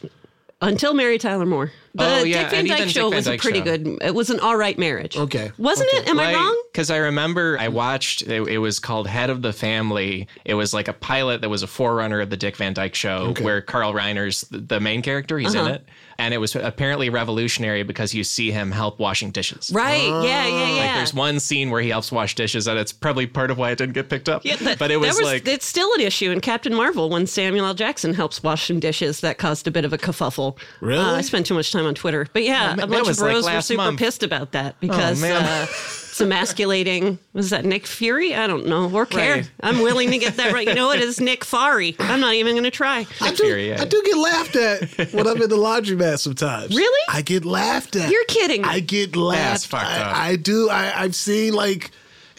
Until Mary Tyler Moore. The Oh, yeah, Dick Van Dyke show Van was a pretty show. good. It was an all right marriage. Okay. Wasn't it? Am I wrong? Because I remember I watched, it, it was called Head of the Family. It was like a pilot that was a forerunner of the Dick Van Dyke show where Carl Reiner's the, the main character. He's Uh-huh. in it. And it was apparently revolutionary because you see him help washing dishes. Right. yeah, yeah, yeah. Like there's one scene where he helps wash dishes, and it's probably part of why it didn't get picked up. Yeah, that- but it was, that like, it's still an issue in Captain Marvel when Samuel L. Jackson helps wash some dishes. That caused a bit of a kerfuffle. Really? Uh, I spent too much time on Twitter, but yeah, that a bunch of was, like, bros were super month. pissed about that because man. uh, [laughs] it's emasculating. Was that Nick Fury? I don't know or care. Right. I'm willing to get that right. You know what? It's Nick Fari. I'm not even going to try. I do. Fury, yeah. I do get laughed at when I'm in the laundromat sometimes. Really? I get laughed at. You're kidding. I get laughed. fucked I. I do. I, I've seen like,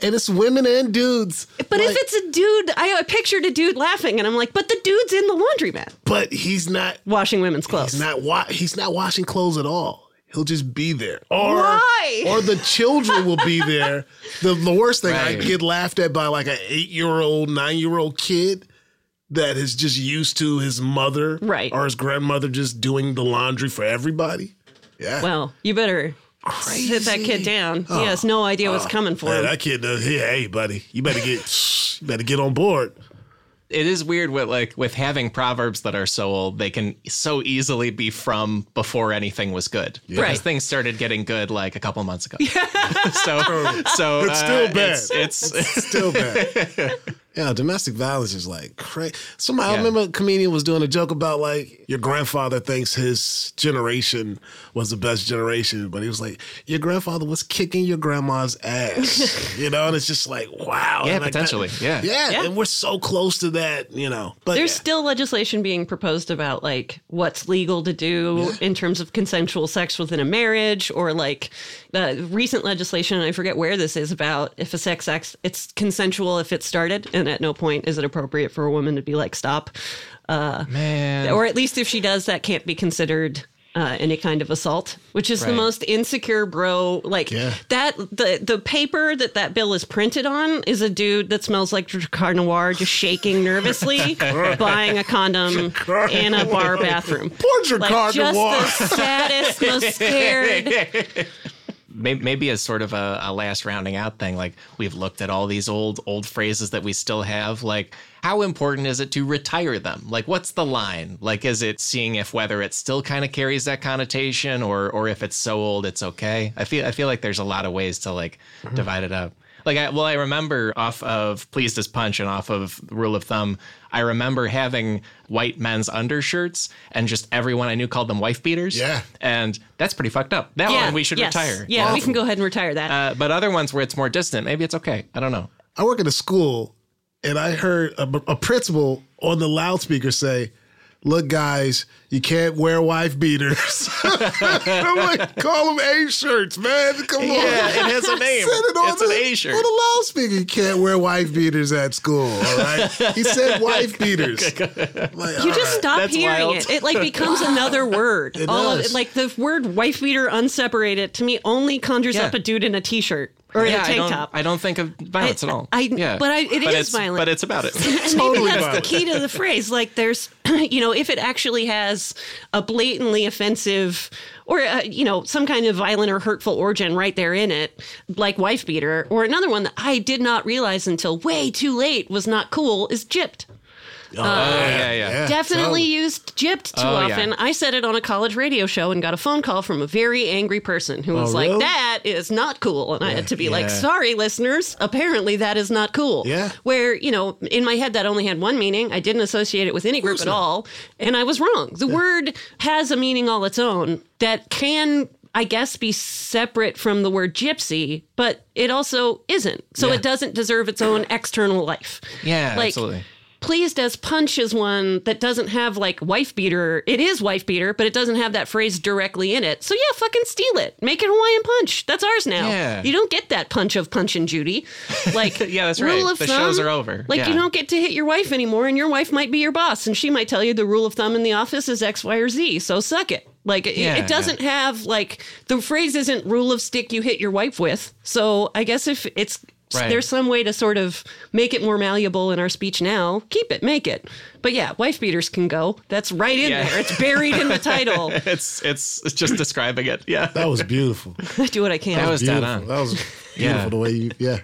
and it's women and dudes. But like, if it's a dude, I, I pictured a dude laughing, and I'm like, but the dude's in the laundromat but he's not. washing women's clothes. He's not. Wa- he's not washing clothes at all. He'll just be there. Or, Why? [laughs] Or the children will be there. The, the worst thing, I get laughed at by like an eight year old, nine year old kid that is just used to his mother Right. or his grandmother just doing the laundry for everybody. Yeah. well, you better sit that kid down. He ah. has no idea what's ah. coming for Man, him. that kid uh, does. Hey, hey, buddy, you better get, [laughs] you better get on board. It is weird with like with having proverbs that are so old they can so easily be from before anything was good because Right. things started getting good like a couple months ago [laughs] so so It's still uh, bad. it's, it's Still bad. [laughs] yeah, domestic violence is like crazy. Somebody, I remember a comedian was doing a joke about like your grandfather thinks his generation was the best generation, but he was like, your grandfather was kicking your grandma's ass, [laughs] you know, and it's just like, wow, Yeah, And, like, that- potentially, yeah. yeah, Yeah. and we're so close to that, you know. But There's yeah. still legislation being proposed about like what's legal to do in terms of consensual sex within a marriage, or like uh, recent legislation. I forget where this is about if a sex act it's consensual if it started, and at no point is it appropriate for a woman to be like stop, man or at least if she does, that can't be considered. Uh, any kind of assault, which is the most insecure bro. Like Yeah. that, the the paper that that bill is printed on is a dude that smells like Drakkar Noir, just shaking nervously, [laughs] buying a condom in a bar bathroom. Poor Like Drakkar just Noir. the saddest, most [laughs] scared. Maybe, maybe as sort of a, a last rounding out thing like we've looked at all these old old phrases that we still have like how important is it to retire them? Like what's the line? Like is it seeing if whether it still kind of carries that connotation or or if it's so old it's okay? I feel i feel like there's a lot of ways to like mm-hmm. divide it up like I, well i remember off of pleased as punch and off of rule of thumb i remember having white men's undershirts and just everyone i knew called them wife beaters Yeah. and that's pretty fucked up that Yeah, one we should yes. retire Yeah, we can go ahead and retire that. uh, but other ones where it's more distant, maybe it's okay. I don't know. I work at a school, and I heard a, a principal on the loudspeaker say, "Look, guys, you can't wear wife beaters." [laughs] I'm like, call them A shirts, man. Come on. Yeah, it has a name. Said it on It's the, an A shirt. On the loudspeaker, you can't wear wife beaters at school. All right, he said wife beaters. [laughs] Like, You just right. stop That's hearing wild. it. It like becomes another word. It All of does. it, like the word wife beater unseparated to me only conjures Yeah. up a dude in a t-shirt or in yeah, a I tank don't, top. I don't think of violence I- at all. I- yeah, but I- it but is it's, violent. But it's about it. [laughs] and maybe that's violent. the key to the phrase. Like, there's, [clears throat] you know, if it actually has a blatantly offensive or, uh, you know, some kind of violent or hurtful origin right there in it, like wife beater, or another one that I did not realize until way too late was not cool, is gypped. Oh, uh, yeah, yeah. Definitely totally. used gypped too Oh, yeah. often. I said it on a college radio show and got a phone call from a very angry person who oh, was like, really? "That is not cool," and I had to be like, "Sorry, listeners. Apparently, that is not cool." Yeah. Where you know, in my head, that only had one meaning. I didn't associate it with any group at not. all, and I was wrong. The word has a meaning all its own that can. I guess be separate from the word gypsy, but it also isn't. So Yeah. it doesn't deserve its own external life. Yeah, Like, absolutely. Pleased as Punch is one that doesn't have like wife beater. It is wife beater, but it doesn't have that phrase directly in it. So yeah, fucking steal it. Make it Hawaiian Punch. That's ours now. Yeah. You don't get that punch of Punch and Judy. Like [laughs] Yeah, that's rule right. of The thumb, shows are over. Like Yeah. you don't get to hit your wife anymore, and your wife might be your boss, and she might tell you the rule of thumb in the office is X, Y, or Z. So suck it. Like Yeah, it doesn't have like the phrase isn't rule of stick you hit your wife with. So I guess if it's Right. there's some way to sort of make it more malleable in our speech now. Keep it, make it. But yeah, wife beaters can go. That's right in Yeah. there. It's buried in the title. It's [laughs] it's it's just describing it. Yeah. That was beautiful. I [laughs] do what I can. That was dead beautiful. on. That was beautiful Yeah. the way you. Yeah,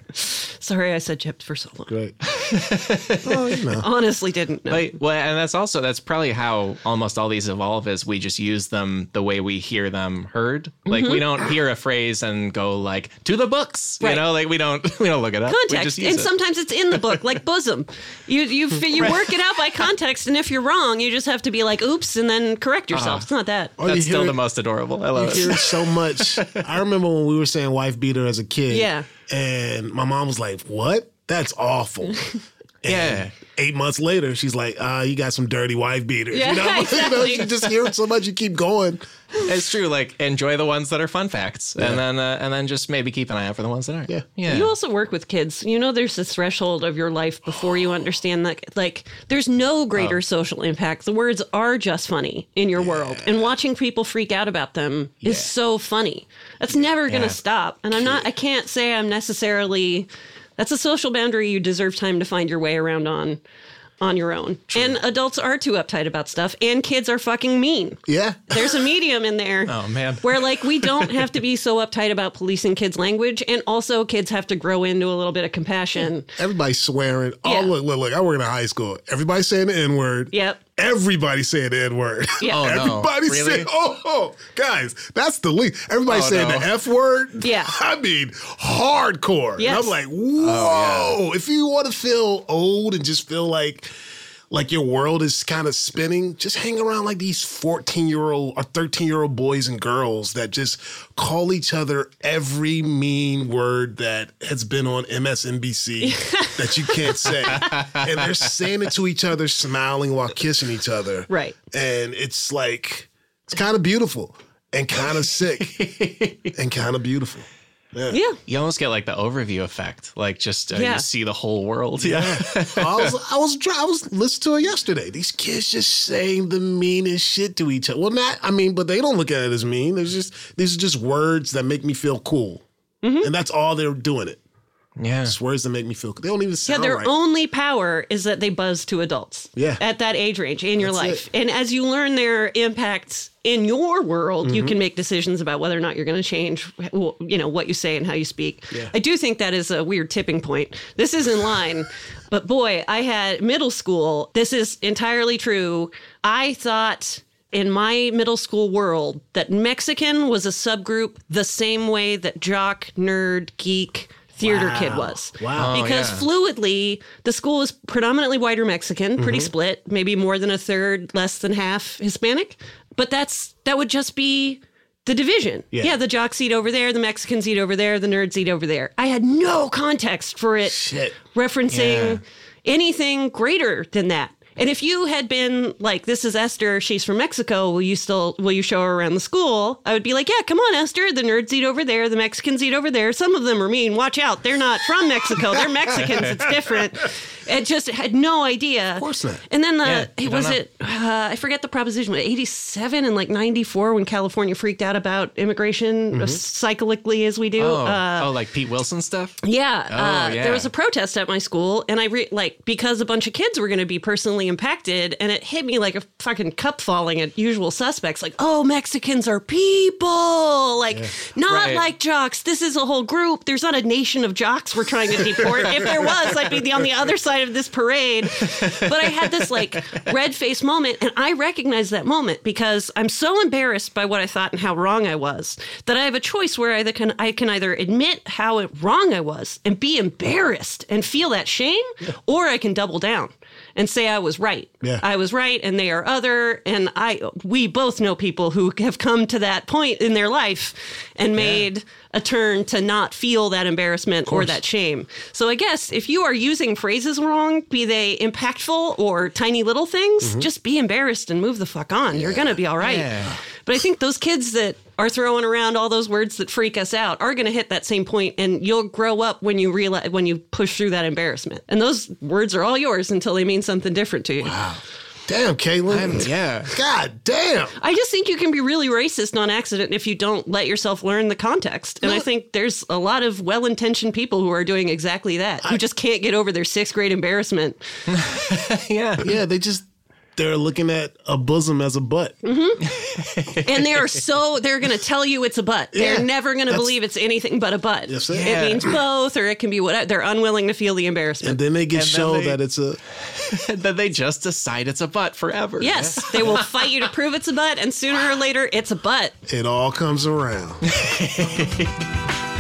Sorry, I said gypped for so long. great. [laughs] oh, you know. Honestly, didn't know. Like, well, and that's also that's probably how almost all these evolve is we just use them the way we hear them heard. Like we mm-hmm. don't hear a phrase and go like to the books. Right. You know, like we don't [laughs] we don't look it up. We context just use and it. sometimes it's in the book like [laughs] bosom you you fi- you work it out by context and if you're wrong you just have to be like oops and then correct uh-huh. yourself it's not that Oh, you that's hear still it- the most adorable. I You love hear it. it so much. I remember when we were saying wife beater as a kid. Yeah. And my mom was like, "What? That's awful." [laughs] Yeah. Eight months later, she's like, "Uh, you got some dirty wife beaters." Yeah, [laughs] you know, you know, you just hear it so much, you keep going. It's true. Like enjoy the ones that are fun facts, Yeah. and then uh, and then just maybe keep an eye out for the ones that aren't. Yeah. Yeah. you also work with kids you know there's this threshold of your life before you understand that like there's no greater social impact the words are just funny in your world and watching people freak out about them is so funny that's never going to Yeah. stop and i'm not i can't say i'm necessarily that's a social boundary you deserve time to find your way around on on your own and adults are too uptight about stuff and kids are fucking mean Yeah. there's a medium in there [laughs] Oh man. where like we don't have to be so uptight about policing kids language and also kids have to grow into a little bit of compassion Everybody's swearing. Yeah. Oh, look, look, look. I work in a high school. Everybody's saying the N word. yep Everybody saying the N word. Yeah. Oh, no. Really? saying, oh, oh, guys, that's the least. Everybody Oh, saying no. the F word. Yeah. [laughs] I mean, hardcore. And I'm like, oh, whoa. If you want to feel old and just feel like, like your world is kind of spinning, just hang around like these 14 year old or 13 year old boys and girls that just call each other every mean word that has been on MSNBC [laughs] that you can't say. and they're saying it to each other, smiling while kissing each other. Right. And it's like, it's kind of beautiful and kind of sick [laughs] and kind of beautiful. Yeah You almost get like the overview effect, like just uh, Yeah. you see the whole world. Yeah. [laughs] I was I was I was listening to it yesterday. These kids just saying the meanest shit to each other. Well, not I mean, but they don't look at it as mean. It's just these are just words that make me feel cool, Mm-hmm. and that's all they're doing it. Yeah. It's words that make me feel. They don't even sound yeah their right. only power is that they buzz to adults Yeah. at that age range in your That's life it. and as you learn their impacts in your world Mm-hmm. you can make decisions about whether or not you're going to change you know what you say and how you speak Yeah. i do think that is a weird tipping point this is in line [laughs] but boy i had middle school this is entirely true i thought in my middle school world that mexican was a subgroup the same way that jock nerd geek theater kid was Wow. Oh, because yeah. fluidly the school is predominantly white or mexican pretty Mm-hmm. split maybe more than a third less than half hispanic but that's that would just be the division Yeah. yeah. the jocks eat over there the mexicans eat over there the nerds eat over there i had no context for it Shit. referencing anything greater than that. And if you had been like, "This is Esther. She's from Mexico. Will you still will you show her around the school?" I would be like, "Yeah, come on, Esther. The nerds eat over there. The Mexicans eat over there. Some of them are mean. Watch out. They're not from Mexico. They're Mexicans. It's different." It just had no idea. Of course not. And then the Yeah, it was know. it uh, I forget the proposition, but 87 and like 94 when California freaked out about immigration uh, cyclically as we do. Oh, Uh, oh, like Pete Wilson stuff. yeah, Oh, uh, yeah. there was a protest at my school, and I re- like because a bunch of kids were going to be personally impacted, and it hit me like a fucking cup falling at usual suspects. Like, oh, Mexicans are people, like not Right. like jocks. This is a whole group. There's not a nation of jocks we're trying to deport. if there was, I'd be the, on the other side of this parade. But I had this like red face moment, and I recognize that moment because I'm so embarrassed by what I thought and how wrong I was that I have a choice where I can I can either admit how wrong I was and be embarrassed and feel that shame, or I can double down and say I was right. Yeah. I was right, and they are other. And I we both know people who have come to that point in their life and made a turn to not feel that embarrassment or that shame. So I guess if you are using phrases wrong, be they impactful or tiny little things, mm-hmm. just be embarrassed and move the fuck on. You're gonna be all right. Yeah. But I think those kids that are throwing around all those words that freak us out are going to hit that same point and you'll grow up when you realize when you push through that embarrassment. And those words are all yours until they mean something different to you. Wow. Damn, Caitlin. Yeah. God damn. I just think you can be really racist on accident if you don't let yourself learn the context. And I think there's a lot of well-intentioned people who are doing exactly that, who just can't get over their sixth grade embarrassment. [laughs] Yeah. Yeah, they just they're looking at a bosom as a butt. Mm-hmm. And they are so they're going to tell you it's a butt. They're never going to believe it's anything but a butt. Yes, sir. It Yeah. means both, or it can be whatever. They're unwilling to feel the embarrassment. And then they get And then shown that it's a [laughs] that they just decide it's a butt forever. Yes, they will [laughs] fight you to prove it's a butt, and sooner or later, it's a butt. it all comes around. [laughs]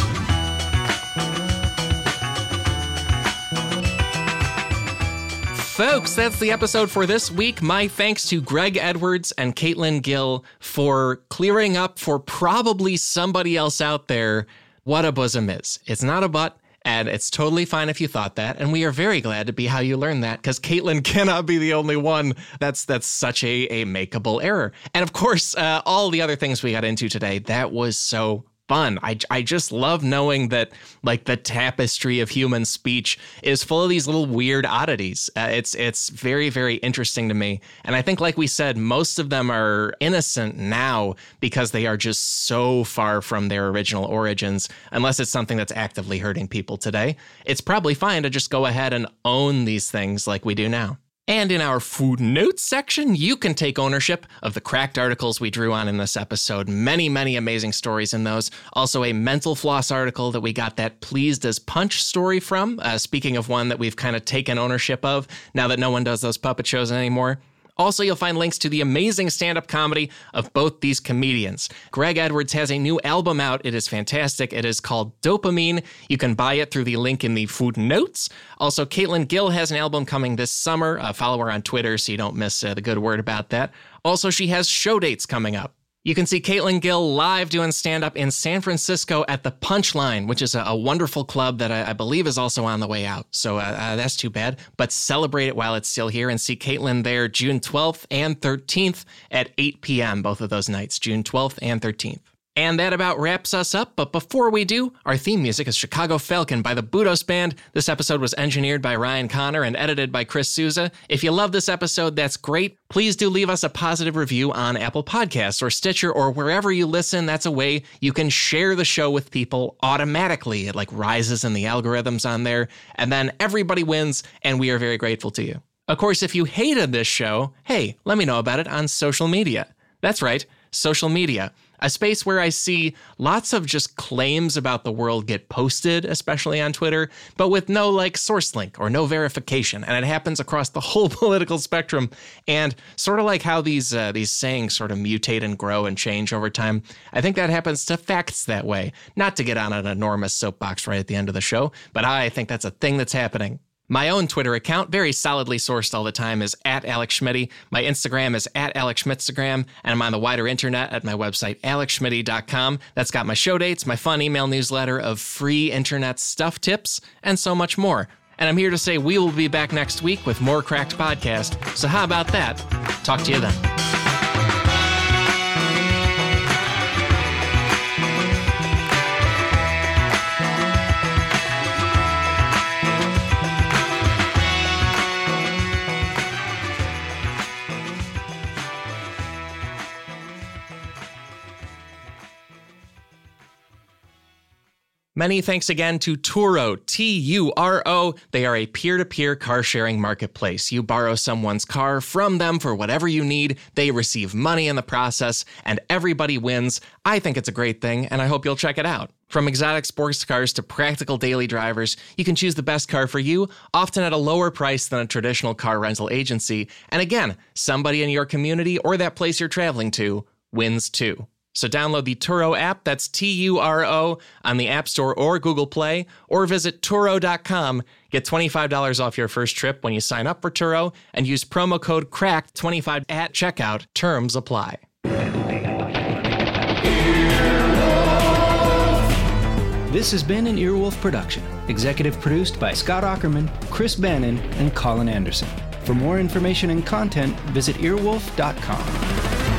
Folks, that's the episode for this week. My thanks to Greg Edwards and Caitlin Gill for clearing up for probably somebody else out there what a bosom is. It's not a butt. And it's totally fine if you thought that. And we are very glad to be how you learned that because Caitlin [laughs] cannot be the only one. That's that's such a, a makeable error. And of course, uh, all the other things we got into today, that was so fun. I, I just love knowing that like the tapestry of human speech is full of these little weird oddities. Uh, it's it's very very interesting to me, and I think like we said, most of them are innocent now because they are just so far from their original origins. Unless it's something that's actively hurting people today, it's probably fine to just go ahead and own these things like we do now. And in our footnotes section, you can take ownership of the cracked articles we drew on in this episode. Many, many amazing stories in those. Also, a mental floss article that we got that pleased as punch story from. Uh, speaking of one that we've kind of taken ownership of now that no one does those puppet shows anymore. Also, you'll find links to the amazing stand up comedy of both these comedians. Greg Edwards has a new album out. It is fantastic. It is called Dopamine. You can buy it through the link in the footnotes. Also, Caitlin Gill has an album coming this summer. Uh, follow her on Twitter so you don't miss uh, the good word about that. Also, she has show dates coming up. You can see Caitlin Gill live doing stand up in San Francisco at the Punchline, which is a, a wonderful club that I, I believe is also on the way out. So uh, uh, that's too bad. But celebrate it while it's still here and see Caitlin there June 12th and 13th at 8 p.m., both of those nights, June 12th and 13th. And that about wraps us up. But before we do, our theme music is Chicago Falcon by the Budos Band. This episode was engineered by Ryan Connor and edited by Chris Souza. If you love this episode, that's great. Please do leave us a positive review on Apple Podcasts or Stitcher or wherever you listen. That's a way you can share the show with people automatically. It like rises in the algorithms on there, and then everybody wins, and we are very grateful to you. Of course, if you hated this show, hey, let me know about it on social media. That's right, social media. A space where I see lots of just claims about the world get posted, especially on Twitter, but with no like source link or no verification, and it happens across the [laughs] whole political spectrum. And sort of like how these uh, these sayings sort of mutate and grow and change over time, I think that happens to facts that way. Not to get on an enormous soapbox right at the end of the show, but I think that's a thing that's happening. My own Twitter account, very solidly sourced all the time, is at Alex Schmidty. My Instagram is at Alex Schmitzagram, and I'm on the wider internet at my website, alexschmidty.com. That's got my show dates, my fun email newsletter of free internet stuff tips, and so much more. And I'm here to say we will be back next week with more Cracked Podcast. So, how about that? Talk to you then. Many thanks again to Turo, T U R O. They are a peer to peer car sharing marketplace. You borrow someone's car from them for whatever you need, they receive money in the process, and everybody wins. I think it's a great thing, and I hope you'll check it out. From exotic sports cars to practical daily drivers, you can choose the best car for you, often at a lower price than a traditional car rental agency. And again, somebody in your community or that place you're traveling to wins too. So download the Turo app, that's T U R O, on the App Store or Google Play, or visit Turo.com. Get $25 off your first trip when you sign up for Turo and use promo code CRACKED25 at checkout. Terms apply. This has been an Earwolf production, executive produced by Scott Aukerman, Chris Bannon, and Colin Anderson. For more information and content, visit earwolf.com.